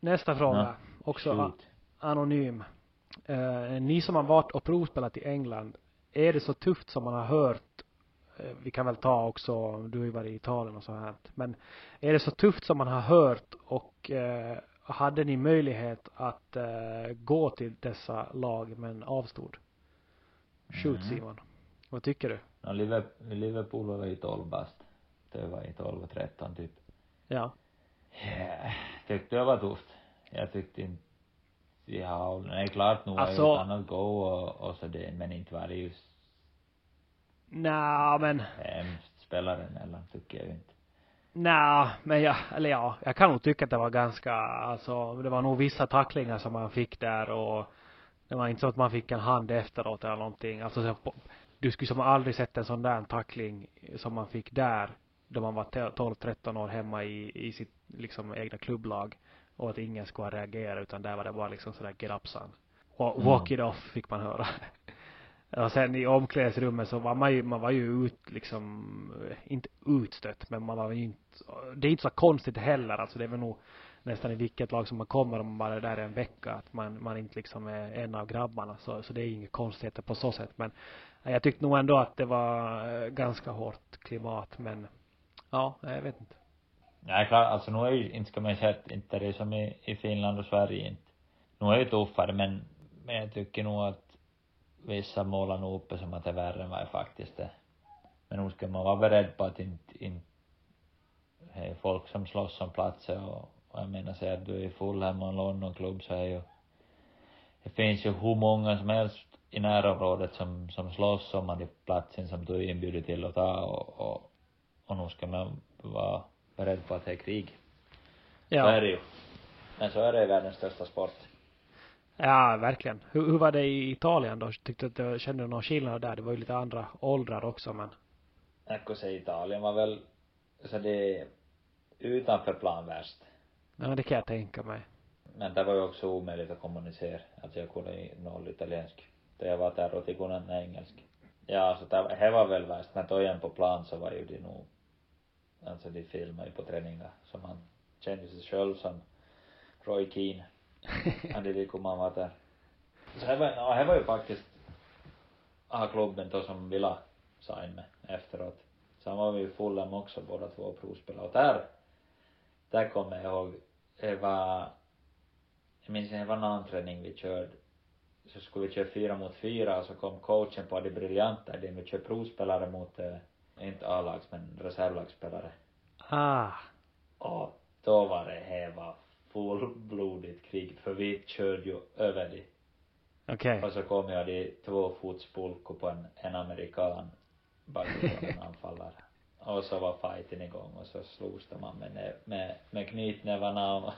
Nästa fråga. Ja. Också Shoot. anonym. Eh, ni som har varit och provspelat i England, är det så tufft som man har hört? Eh, vi kan väl ta också, du har ju varit i Italien och så här. Men är det så tufft som man har hört och eh, hade ni möjlighet att eh, gå till dessa lag men avstod? Shoot Mhm. Simon. Vad tycker du? No, Liverpool, Liverpool var ju 12 bast. Det var i 12 och 13 typ. Ja. Ja, tyckte det var tufft. Jag tyckte inte, ja, nej klart nog var Alltså- ju ett annat go och, och så det, men inte var det ju Nja, men hemskt spelare emellan tycker jag ju inte. Nja, men jag, eller ja, jag kan nog tycka att det var ganska, alltså det var nog vissa tacklingar som man fick där och det var inte så att man fick en hand efteråt eller någonting. Alltså så, du skulle som aldrig sett en sån där tackling som man fick där då man var 12-13 år hemma i, i sitt liksom egna klubblag och att ingen skulle ha reagerat utan där var det bara liksom sådär. Wa- Mm. Walk it off fick man höra. Och sen i omklädningsrummet så var man ju, man var ju ut liksom, inte utstött men man var ju inte, det är inte så konstigt heller alltså det är väl nog nästan i vilket lag som man kommer om man bara är där en vecka att man, man inte liksom är en av grabbarna så, så det är inget konstigheter på så sätt men jag tyckte nog ändå att det var eh, ganska hårt klimat men ja, jag vet inte. Nej klart, alltså nu är ju, inte ska man säga att inte det är som i, i Finland och Sverige inte. Nu är det ju tuffare men, men jag tycker nog att vissa målar nog uppe som att det är värre än vad det faktiskt är. Men nu ska man vara beredd på att inte, inte, det är folk som slåss om platser och, och jag menar säga att du är i Fulham och en Londonklubb så är ju, det finns ju hur många som helst i närområdet som, som slåss om den platsen som du är inbjuden till att ta och, och, och nu ska man vara beredd på att det är krig. Så är Ja, det ju. Men så är det i världens största sport. ja verkligen. Hur, hur var det i Italien då? Tyckte att du kände du någon skillnad där? Det var ju lite andra åldrar också men Jag kan säga Italien var väl, så det är utanför plan värst. ja det kan jag tänka mig. Men det var ju också omöjligt att kommunicera. Alltså jag kunde ju noll italiensk. Det jag var där och kunde inte engelsk. Ja, så det, det var väl värst. Men då igen på plan så var ju det nog, alltså de filmade ju på träningar. Så man kände sig själv som Roy Keane. Han det kom man var där. Så det var, ja, det var ju faktiskt A-klubben då som ville sign med efteråt. Sen var vi ju fulla med också båda två och provspelade. Och där, där kommer jag ihåg, det var, jag minns det var en annan träning vi körde. Så skulle vi köra fyra mot fyra och så kom coachen på det briljanta idén. Vi kör provspelare mot, eh, inte A-lags men reservlagsspelare. Ah, Och då var det, här var fullblodigt krig för vi körde ju över det. okej. Och så kom jag de två fotspolkor på en, en amerikan bakifrån anfallare. Och så var fighten igång och så slogs de man med, med, med knytnävarna och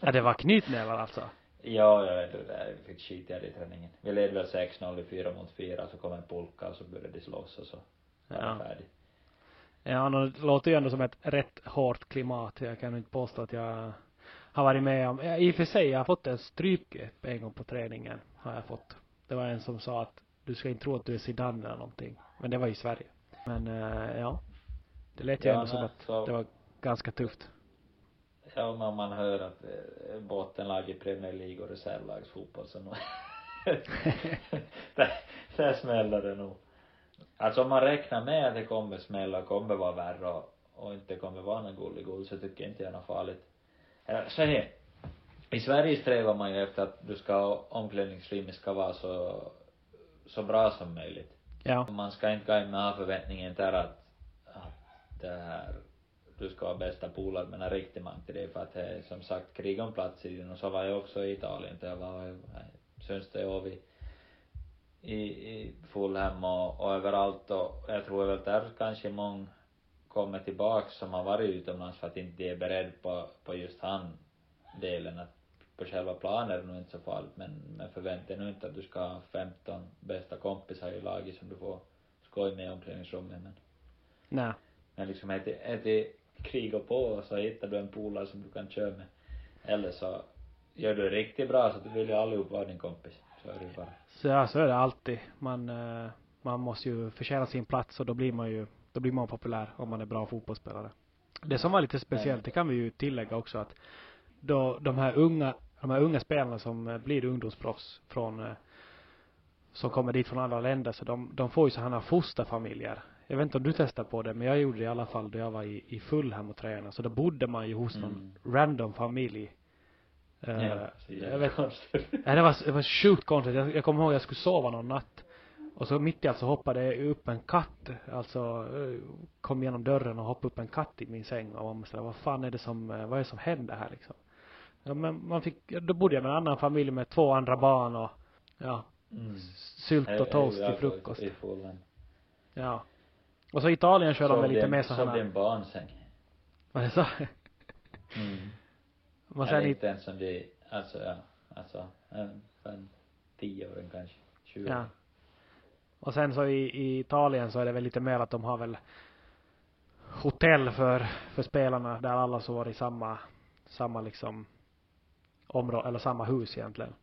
Ja, det var knytnävar alltså? Ja, jag vet inte, jag fick skit i det träningen. Vi ledde väl 6-0 i fyra mot fyra, så kom en pulka och så började de slåss och så var Ja. det färdigt. Ja, det låter ju ändå som ett rätt hårt klimat. Jag kan inte påstå att jag har varit med om, ja, i och för sig, jag har fått en strypgrepp en gång på träningen, har jag fått. Det var en som sa att du ska inte tro att du är Zidane eller någonting. Men det var i Sverige. Men eh, ja. Det lät ju Ja, ändå som nej, att så- det var ganska tufft. Ja, men man hör att eh, bottenlag i Premier League och reservlagsfotboll så nog där, där smäller det nog. Alltså om man räknar med att det kommer smälla och kommer vara värre och, och inte kommer vara någon gullig så tycker jag inte det är något farligt. Eller så här. I Sverige strävar man ju efter att du ska, omklädningsrummet ska vara så, så bra som möjligt. Ja. Man ska inte gå in med förväntningen där att, att det här, du ska vara bästa polare med en riktig man till det för att det är som sagt krig om plats i den och så var jag också i Italien. Jag var syns det och vi i, i Fulham och, och överallt. Och jag tror väl där kanske många kommer tillbaks som har varit utomlands för att inte de är beredd på, på just han delen att på själva planen är det nog inte så farligt. Men, men förvänta dig nu inte att du ska ha 15 bästa kompisar i laget som du får skoj med i omklädningsrummet. Men Nej. men liksom är det, är det kriga på och så hittar du en polare som du kan köra med eller så gör du det riktigt bra så du vill ju allihop vara din kompis så är det ju bara Så ja, så är det alltid. Man, eh, man måste ju förtjäna sin plats och då blir man ju, då blir man populär om man är bra fotbollsspelare. Det som var lite speciellt, det kan vi ju tillägga också att då de här unga, de här unga spelarna som eh, blir ungdomsproffs från eh, som kommer dit från andra länder så de, de får ju sådana fosterfamiljer. Jag vet inte om du testar på det men jag gjorde det i alla fall då jag var i, i Fulham och tränade. Så då bodde man ju hos någon Mm. random familj. Eh, ja, jag vet Nej, det var, det var sjukt konstigt. Jag, jag kommer ihåg jag skulle sova någon natt. Och så mitt i allt så hoppade upp en katt. Alltså, eh, kom genom dörren och hoppade upp en katt i min säng. Och man sådär, vad fan är det som, eh, vad är det som händer här liksom? Ja, men man fick, då bodde jag med en annan familj med två andra barn och, ja, mm. sylt och toast till frukost. i Fulham Ja. Och så Italien kör de väl lite mer så här. din barnsäng Vad är det så? mm. Man Eller säger inte ens som de, alltså ja, alltså, en, en tioåring kanske, tjugo Ja. Och sen så i, i Italien så är det väl lite mer att de har väl hotell för, för spelarna där alla sover i samma, samma liksom område, eller samma hus egentligen.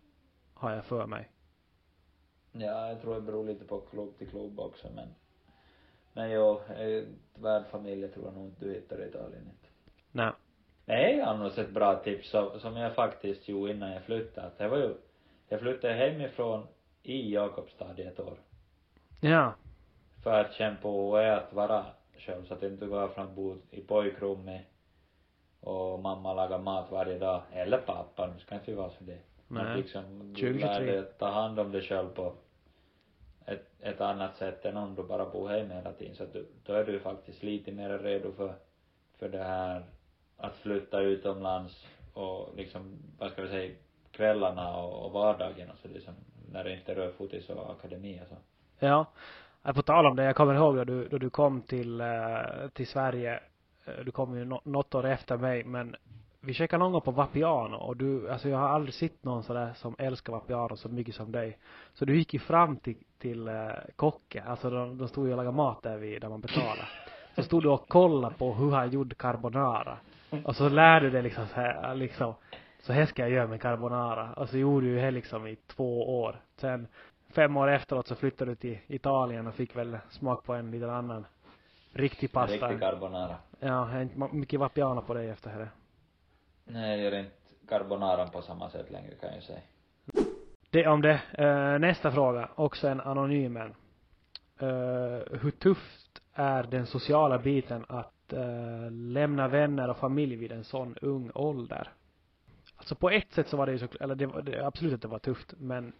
Har jag för mig. Ja, jag tror det beror lite på klubb till klubb också men men jo, eh, värdfamiljer tror jag nog inte du hittar i Italien inte. Nej. Nej, annars ett bra tips som, som jag faktiskt gjorde innan jag flyttade. Att det var ju, jag flyttade hemifrån i Jakobstad i ett år. Ja. För att känna på det är att vara själv så att inte gå från att bo i pojkrummet och mamma lagar mat varje dag. Eller pappa, nu ska inte vi vara så det. Nej. liksom, du 2023. lär dig att ta hand om dig själv på ett, ett annat sätt än om du bara bor hemma hela tiden. Så att du, då är du faktiskt lite mer redo för, för det här att flytta utomlands och liksom, vad ska vi säga, kvällarna och, och vardagen och så liksom, när det inte rör fotis och akademi och så. Ja. Äh, på tal om det, jag kommer ihåg då du, då du kom till, eh, till Sverige. Äh, du kom ju något år efter mig, men vi checkade någon gång på Vapiano och du, alltså jag har aldrig sett någon sådär som älskar Vapiano så mycket som dig. Så du gick ju fram till, till eh, kocken, alltså de, de stod ju och lagade mat där vid, där man betalar. Så stod du och kollade på hur han gjorde carbonara. Och så lärde du dig liksom så här, liksom, så här ska jag göra med carbonara. Och så gjorde du det liksom i två år. Sen fem år efteråt så flyttade du till Italien och fick väl smak på en liten annan riktig pasta. Riktig carbonara. Ja, inte mycket vapiano på dig efter det. Nej, jag gör inte carbonaran på samma sätt längre kan jag säga. Det om det. Eh, nästa fråga, också en anonym en. Eh, hur tufft är den sociala biten att eh, lämna vänner och familj vid en sån ung ålder? Alltså på ett sätt så var det ju så, eller det var det, absolut att det var tufft, men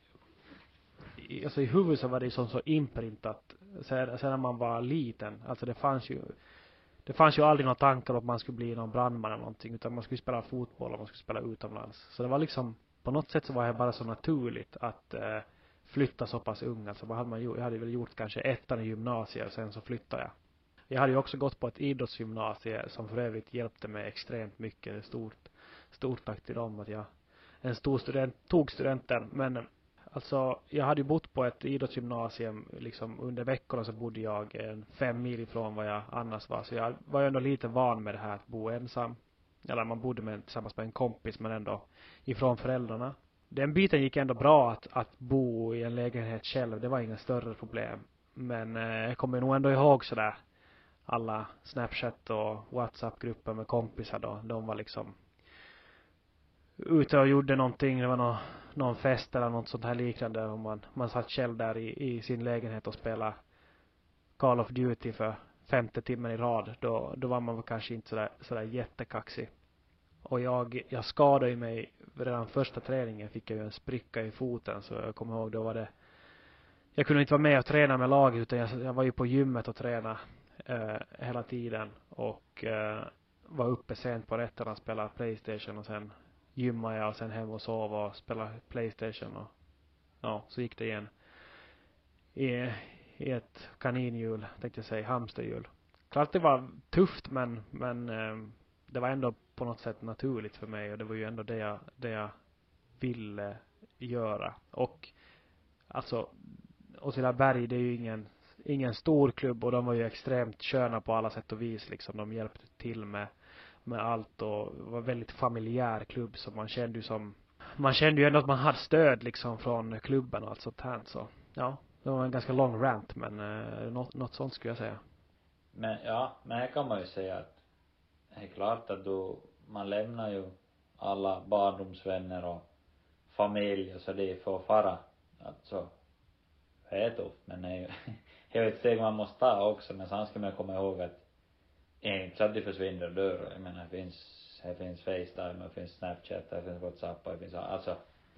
i, alltså i huvudet så var det ju som så inprintat sen, sen när man var liten. Alltså det fanns ju det fanns ju aldrig några tankar om att man skulle bli någon brandman eller någonting utan man skulle spela fotboll och man skulle spela utomlands. Så det var liksom på något sätt så var det bara så naturligt att eh, flytta så pass ung. Alltså vad hade man gjort? Jag hade väl gjort kanske ettan i gymnasiet och sen så flyttade jag. Jag hade ju också gått på ett idrottsgymnasium som för övrigt hjälpte mig extremt mycket. Stort, stort tack till dem att jag en stor student, tog studenten. Men alltså jag hade ju bott på ett idrottsgymnasium liksom under veckorna så bodde jag en fem mil ifrån vad jag annars var. Så jag var ju ändå lite van med det här att bo ensam. Eller man bodde med, tillsammans med en kompis men ändå ifrån föräldrarna. Den biten gick ändå bra att, att bo i en lägenhet själv. Det var inga större problem. Men eh, jag kommer nog ändå ihåg sådär alla Snapchat och Whatsapp-grupper med kompisar då. De var liksom ute och gjorde någonting. Det var någon, någon fest eller något sånt här liknande. Och man, man satt själv där i, i sin lägenhet och spelade Call of Duty för femte timmen i rad. Då, då var man väl kanske inte sådär, sådär jättekaxig. Och jag, jag skadade ju mig redan första träningen fick jag ju en spricka i foten så jag kommer ihåg då var det jag kunde inte vara med och träna med laget utan jag, jag var ju på gymmet och tränade eh, hela tiden och eh, var uppe sent på nätterna och spelade Playstation och sen gymmade jag och sen hem och sov och spelade Playstation och ja, så gick det igen. I, i ett kaninhjul, tänkte jag säga, hamsterhjul. Klart det var tufft men, men eh, det var ändå på något sätt naturligt för mig och det var ju ändå det jag, det jag ville göra. Och alltså Åtvidaberg det är ju ingen, ingen stor klubb och de var ju extremt sköna på alla sätt och vis liksom. De hjälpte till med, med allt och var väldigt familjär klubb så man kände ju som man kände ju ändå att man hade stöd liksom från klubben och allt sånt här så ja det var en ganska lång rant men eh, något, något sånt skulle jag säga. Men ja, men här kan man ju säga att det är klart att du, man lämnar ju alla barndomsvänner och familj och så det för att fara. Alltså, det är tufft men det är ju, det är ett steg man måste ta också men sen ska man komma ihåg att inte så att de försvinner och dör. Jag menar det finns, det finns Facetime, det finns Snapchat, det finns Whatsapp, det finns alltså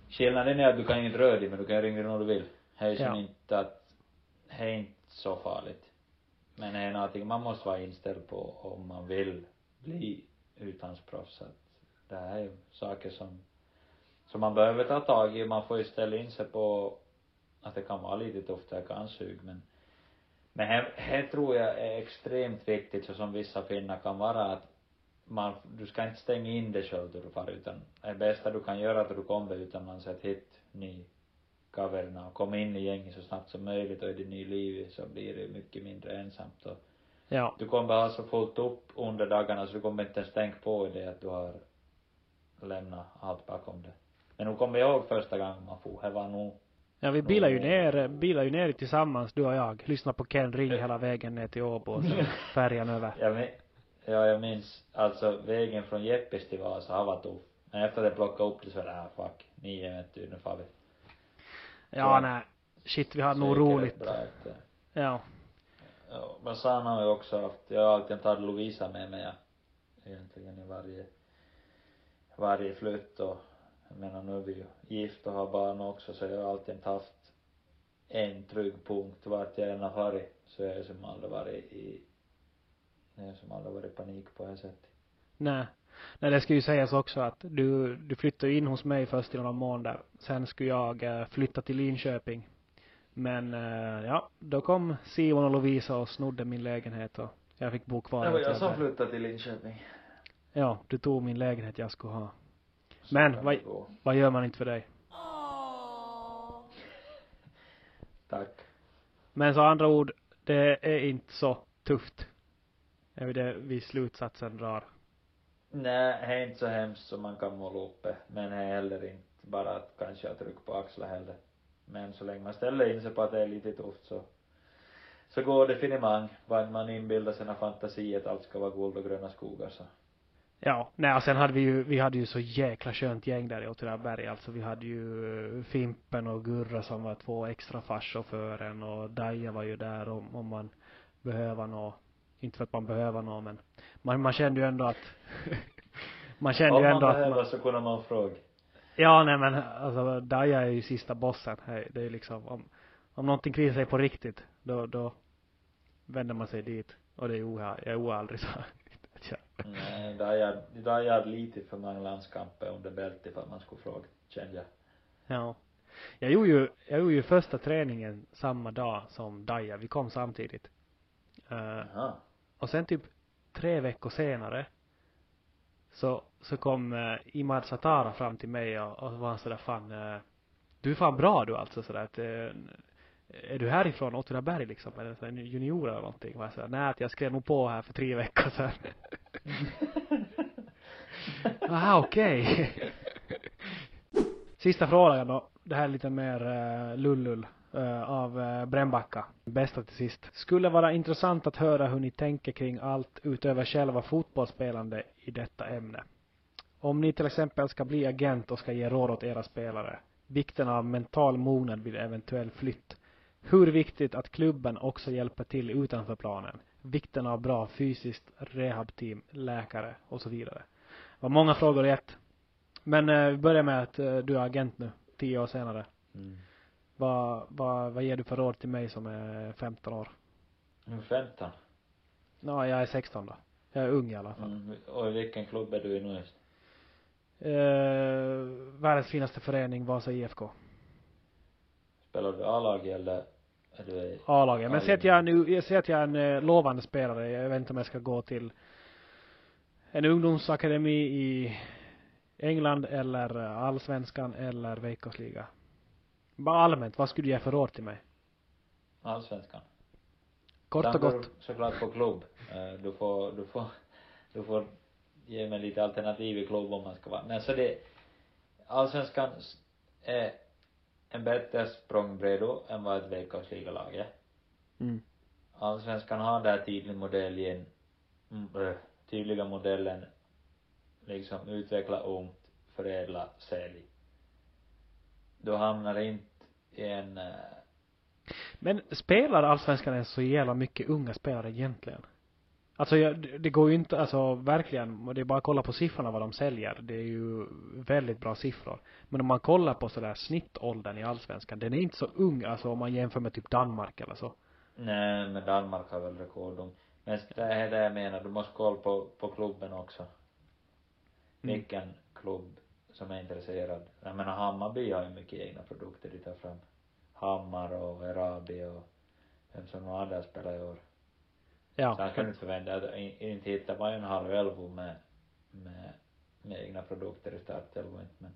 skillnaden är att du kan inte röra dig men du kan ringa när du vill. Det är som Ja. inte att, det är inte så farligt. Men det är någonting man måste vara inställd på om man vill bli utlandsproffs. Att det här är saker som, som man behöver ta tag i. Man får ju ställa in sig på att det kan vara lite tufft, det kan suga men men här, här tror jag är extremt viktigt, så som vissa finnar kan vara, att man, du ska inte stänga in dig själv då du far utan det bästa du kan göra då du kommer utomlands är att hitta ny kaverna och komma in i gänget så snabbt som möjligt och i ditt nya liv så blir det mycket mindre ensamt och Ja. du kommer ha så fullt upp under dagarna så du kommer inte ens tänka på det att du har lämnat allt bakom dig. Men nu kommer jag ihåg första gången man for, det var nog Ja, vi bilade ju ner, bilade ju ner tillsammans, du och jag. Lyssnade på Ken Ring hela vägen ner till Åbo och sen färjan över. Jag min, ja, jag minns, alltså vägen från Jeppis till Vasa har varit tuff. Men efter att jag plockade upp det så var det, ah fuck, nio vet du, nu far vi. Ja, nej. Shit, vi hade nog roligt. Bra efter. Ja. Ja, men sen har jag också haft, jag har alltid tagit Lovisa med mig. Egentligen i varje, varje flytt och, jag menar nu är vi ju gift och har barn också så jag har alltid haft en trygg punkt vart jag än har varit. Så jag har som aldrig varit i, jag har som aldrig varit i panik på det här sättet. Nej. Nej, det ska ju sägas också att du, du flyttade in hos mig först i några månader. Sen skulle jag eh, flytta till Linköping. Men eh, ja, då kom Simon och Lovisa och snodde min lägenhet och jag fick bo kvar Det var jag som flyttade till Linköping. Ja, du tog min lägenhet jag skulle ha. Så Men vad, vad gör man inte för dig? Tack. Men så andra ord, det är inte så tufft. Det är det vi slutsatsen drar. Nej, det är inte så hemskt som man kan måla upp det. Men det är heller inte bara att kanske jag trycker på axlar heller. Men så länge man ställer in sig på att det är lite tufft så så går det finemang. Bara man inbillar sina fantasier att allt ska vara guld och gröna skogar så. Ja, nej och sen hade vi ju, vi hade ju så jäkla skönt gäng där i Åtvidaberg. Alltså vi hade ju eh, Fimpen och Gurra som var två extra farsor för en och Daja var ju där om, om man behöver nå. Inte för att man behöver nå men man, man kände ju ändå att man kände ju ändå att behöver man, så kunde man fråga. Ja, nej men alltså Daja är ju sista bossen. Hej, Det är liksom om, om någonting krisar sig på riktigt, då, då vänder man sig dit. Och det är oha, jag är aldrig så. Nej, där jag hade lite för många landskamper under bältet för att man skulle fråga, kände jag. Ja. Jag gjorde ju, jag gjorde ju första träningen samma dag som Daja. Vi kom samtidigt. Uh, Jaha. Och sen typ tre veckor senare så, så kom uh, Imad Satara fram till mig och, och var sådär fan uh, du är fan bra du alltså sådär att uh, är du härifrån Åtvidaberg liksom eller så här, junior eller någonting? Och jag sa, nej att jag skrev nog på här för tre veckor sedan. Aha okej. Sista frågan då. Det här är lite mer uh, lullull Eh, av uh, Brännbacka. Bästa till sist. Skulle vara intressant att höra hur ni tänker kring allt utöver själva fotbollsspelande i detta ämne. Om ni till exempel ska bli agent och ska ge råd åt era spelare. Vikten av mental mognad vid eventuell flytt. Hur viktigt att klubben också hjälper till utanför planen. Vikten av bra fysiskt rehabteam, läkare och så vidare. Det var många frågor i ett. Men eh, vi börjar med att eh, du är agent nu, tio år senare. Mm. Vad, vad, vad ger du för råd till mig som är 15 år? Nu 15. Ja, jag är 16 då. Jag är ung i alla fall. Mm. Och vilken klubb är du i nu? Eh, världens finaste förening, Vasa IFK. Spelar du A-lag eller är du A-laget. Men säg att jag nu, jag säger att jag är en eh, lovande spelare. Jag vet inte om jag ska gå till en ungdomsakademi i England eller eh, allsvenskan eller Veikkausliga. Bara allmänt, vad skulle du ge för råd till mig? Allsvenskan? Kort och Sen gott. såklart på klubb. Eh, Du får, du får, du får ge mig lite alternativ i klubb om man ska vara, men så det, allsvenskan är en bättre språngbräda än vad ett Veikkausligalag är. Mm. Allsvenskan har där tydlig modell i en, mm, äh, tydliga modellen liksom utveckla ungt, förädla, sälj. Du hamnar inte i en eh, Men spelar allsvenskan ens så jävla mycket unga spelare egentligen? Alltså jag, det går ju inte, alltså verkligen, det är bara att kolla på siffrorna vad de säljer. Det är ju väldigt bra siffror. Men om man kollar på sådär snittåldern i allsvenskan, den är inte så ung, alltså om man jämför med typ Danmark eller så. Nej, men Danmark har väl rekordung. Men det är det jag menar, du måste kolla på, på klubben också. Mm. Vilken klubb som är intresserad. Jag menar Hammarby har ju mycket egna produkter de tar fram. Hammar och Erabi och vem som nu har där spelat i år. Så Ja. han kan inte förvänta in- inte hittar man ju en halv elva med, med, med egna produkter i startelvan inte men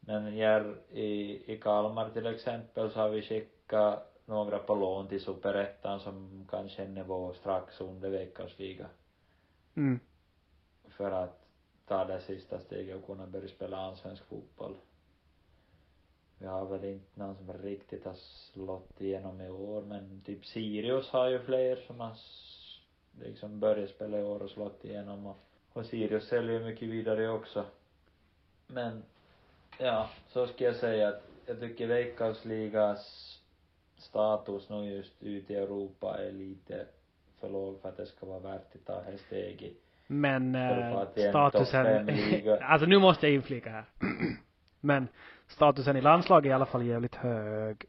men här i, i Kalmar till exempel så har vi skickat några på lån till superettan som kanske är nivå strax under Veikkausliga Mm. för att ta det sista steget och kunna börja spela allsvensk fotboll. Vi har väl inte någon som riktigt har slått igenom i år men typ Sirius har ju fler som har liksom börjat spela i år och slått igenom och, och Sirius säljer ju mycket vidare också. Men ja, så ska jag säga att jag tycker Veikkausligas status nu just ute i Europa är lite för låg för att det ska vara värt att ta det steget men eh, statusen, alltså nu måste jag inflika här. Men statusen i landslaget är i alla fall jävligt hög.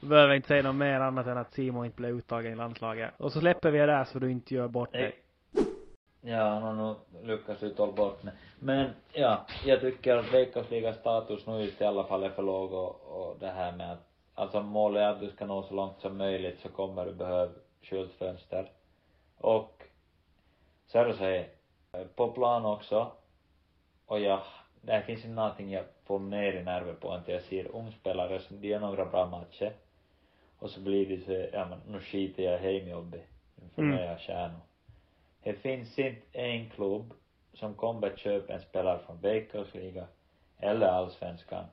Behöver inte säga något mer annat än att Simon inte blev uttagen i landslaget. Och så släpper vi det där så du inte gör bort dig. Ja, han har nog lyckats uttala bort mig. Men ja, jag tycker att Veikkausligas status nu just i alla fall är för låg och, och det här med att, alltså målet är att du ska nå så långt som möjligt så kommer du behöva skyltfönster. Och så här, på plan också, och jag, det finns inte någonting jag får mer i nerver på att jag ser ungspelare som, gör några bra matcher. Och så blir det så, ja men nu skiter jag i hemjobbet. För Mm. jag stjärnor. Det finns inte en klubb som kommer att köpa en spelare från Veikkausliga eller allsvenskan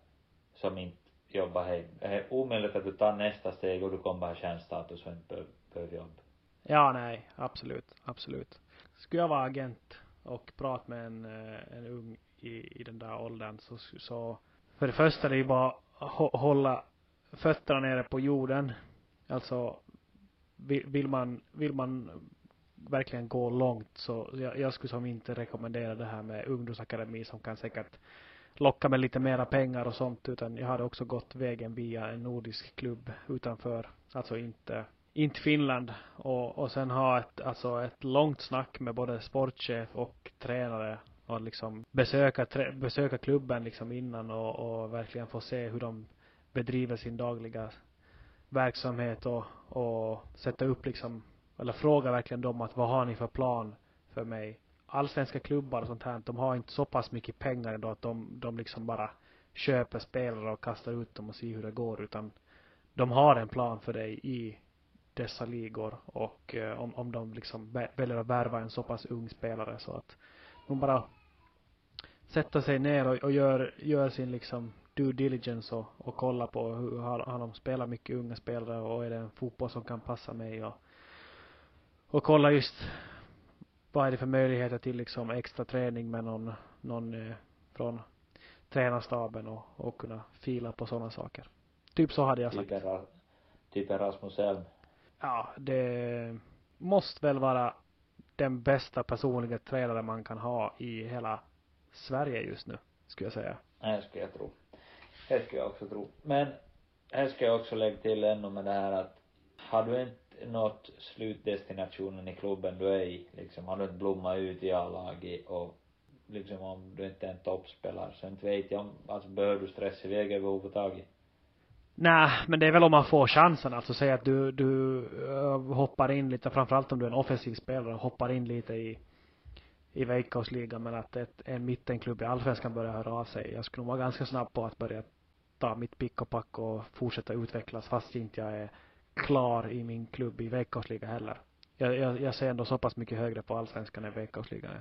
som inte jobbar hem. Det är omöjligt att du tar nästa steg och du kommer ha stjärnstatus och inte behöver, jobba. Ja, nej, absolut, absolut. Skulle jag vara agent och prata med en, eh, en ung i, i den där åldern så, så för det första det är ju bara hålla fötterna nere på jorden. Alltså vill, vill man, vill man verkligen gå långt så jag, jag skulle som inte rekommendera det här med ungdomsakademi som kan säkert locka med lite mera pengar och sånt utan jag hade också gått vägen via en nordisk klubb utanför, alltså inte inte Finland och, och sen ha ett, alltså ett långt snack med både sportchef och tränare och liksom besöka, trä, besöka klubben liksom innan och, och verkligen få se hur de bedriver sin dagliga verksamhet och, och sätta upp liksom, eller fråga verkligen dem att vad har ni för plan för mig? Allsvenska klubbar och sånt här, de har inte så pass mycket pengar ändå att de, de liksom bara köper spelare och kastar ut dem och ser hur det går utan de har en plan för dig i dessa ligor och eh, om, om de liksom väljer att värva en så pass ung spelare så att de bara sätter sig ner och, och gör, gör sin liksom due diligence och, och kolla på hur har, har de spelat mycket unga spelare och är det en fotboll som kan passa mig och och kolla just vad är det för möjligheter till liksom extra träning med någon, någon eh, från tränarstaben och, och kunna fila på sådana saker. Typ så hade jag sagt. Typ, Era, typ Erasmus Elm. Ja, det måste väl vara den bästa personliga tränare man kan ha i hela Sverige just nu, skulle jag säga. Det skulle jag tro. Det skulle jag också tro. Men, här ska jag också lägga till ännu med det här att har du inte nått slutdestinationen i klubben du är i, liksom har du inte blommat ut i A-laget och liksom om du inte är en toppspelare så inte vet jag om, alltså behöver du stressa iväg överhuvudtaget? Nej, men det är väl om man får chansen. Alltså säga att du, du eh, hoppar in lite, framförallt om du är en offensiv spelare, hoppar in lite i, i Veikkausligan, men att ett, en mittenklubb i allsvenskan börjar höra av sig. Jag skulle nog vara ganska snabb på att börja ta mitt pick och pack och fortsätta utvecklas fast inte jag är klar i min klubb i Veikkausligan heller. Jag, jag, jag ser ändå så pass mycket högre på allsvenskan än Veikkausligan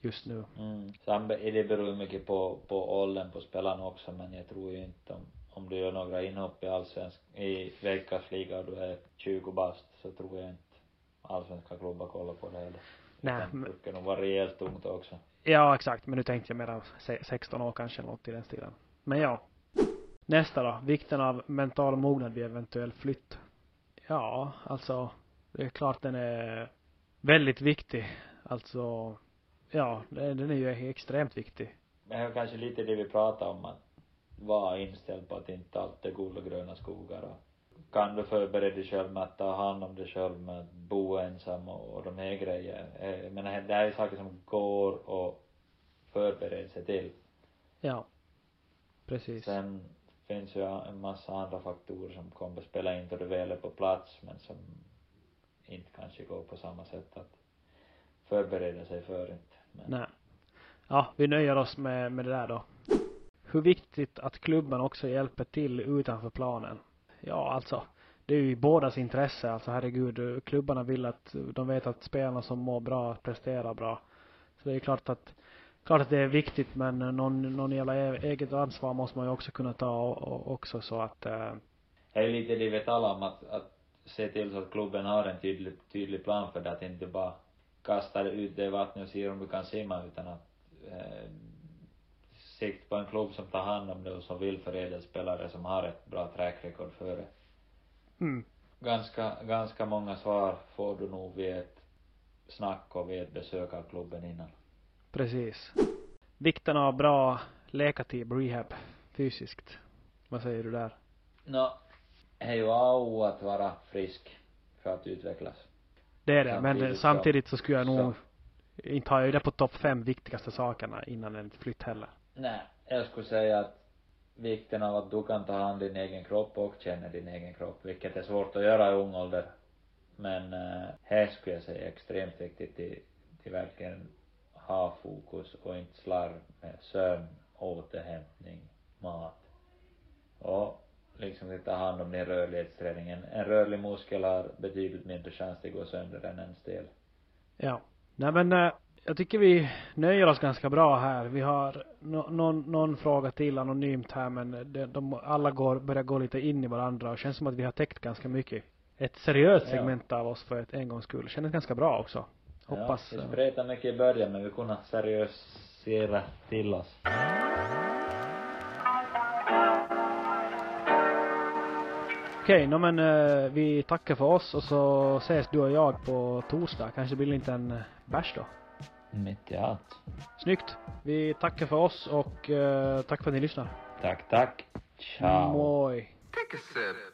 just nu. Mm. Sen det beror ju mycket på, på åldern på spelarna också, men jag tror ju inte om, om du gör några inhopp i allsvensk, i Veikkausliga och du är 20 bast, så tror jag inte allsvenska klubbar kollar på det heller. Nej. Det brukar nog vara rejält ungt också. Ja, exakt. Men nu tänkte jag mer 16 år kanske, något i den stilen. Men ja. Nästa då. Vikten av mental mognad vid eventuell flytt. Ja, alltså. Det är klart den är väldigt viktig. Alltså. Ja, den är ju extremt viktig. Men det är kanske lite det vi pratar om att vara inställd på att inte allt är guld och gröna skogar och kan du förbereda dig själv med att ta hand om dig själv med att bo ensam och, och de här grejerna. Jag menar, det här är saker som går och förbereda sig till. Ja. Precis. Sen finns ju en massa andra faktorer som kommer att spela in då du väl är på plats men som inte kanske går på samma sätt att förbereda sig för inte. Men... Nej. Ja, vi nöjer oss med, med det där då. Hur viktigt att klubben också hjälper till utanför planen. Ja, alltså. Det är ju i bådas intresse. Alltså herregud, klubbarna vill att, de vet att spelarna som mår bra presterar bra. Så det är klart att, klart att det är viktigt men någon, någon jävla e-, eget ansvar måste man ju också kunna ta och, och också så att eh... Det är lite det vi talar om att, att se till så att klubben har en tydlig, tydlig plan för det, att inte bara kastar ut det i vattnet och se om du kan simma utan att eh, sikt på en klubb som tar hand om det och som vill förädla spelare som har ett bra track record före. Mm. Ganska, ganska många svar får du nog vid ett snack och vid ett besök av klubben innan. Precis. Vikten av bra läkartid, rehab, fysiskt. Vad säger du där? Nå, det är ju AO att vara frisk för att utvecklas. Det är det, samtidigt men samtidigt så skulle jag nog så. inte ha det på topp fem viktigaste sakerna innan en flytt heller. Nej, jag skulle säga att vikten av att du kan ta hand om din egen kropp och känna din egen kropp, vilket är svårt att göra i ung ålder. Men äh, här skulle jag säga extremt viktigt till, till verkligen ha fokus och inte slarv med sömn, återhämtning, mat. Och liksom ta hand om din rörlighetsträning. En, en rörlig muskel har betydligt mindre chans att gå sönder än en stel. Ja. Nej men äh, jag tycker vi nöjer oss ganska bra här. Vi har no, någon, någon fråga till anonymt här men de, de alla går, börjar gå lite in i varandra och känns som att vi har täckt ganska mycket. Ett seriöst segment ja. av oss för ett en gångs skull. Känns ganska bra också. Hoppas. Ja, vi spretade mycket i början men vi kunde seriösera till oss. Okej, okay, men uh, vi tackar för oss och så ses du och jag på torsdag. Kanske blir det inte en bärs då? Mitt i allt. Snyggt. Vi tackar för oss och uh, tack för att ni lyssnar. Tack, tack. Ciao. Moi. Take a sip.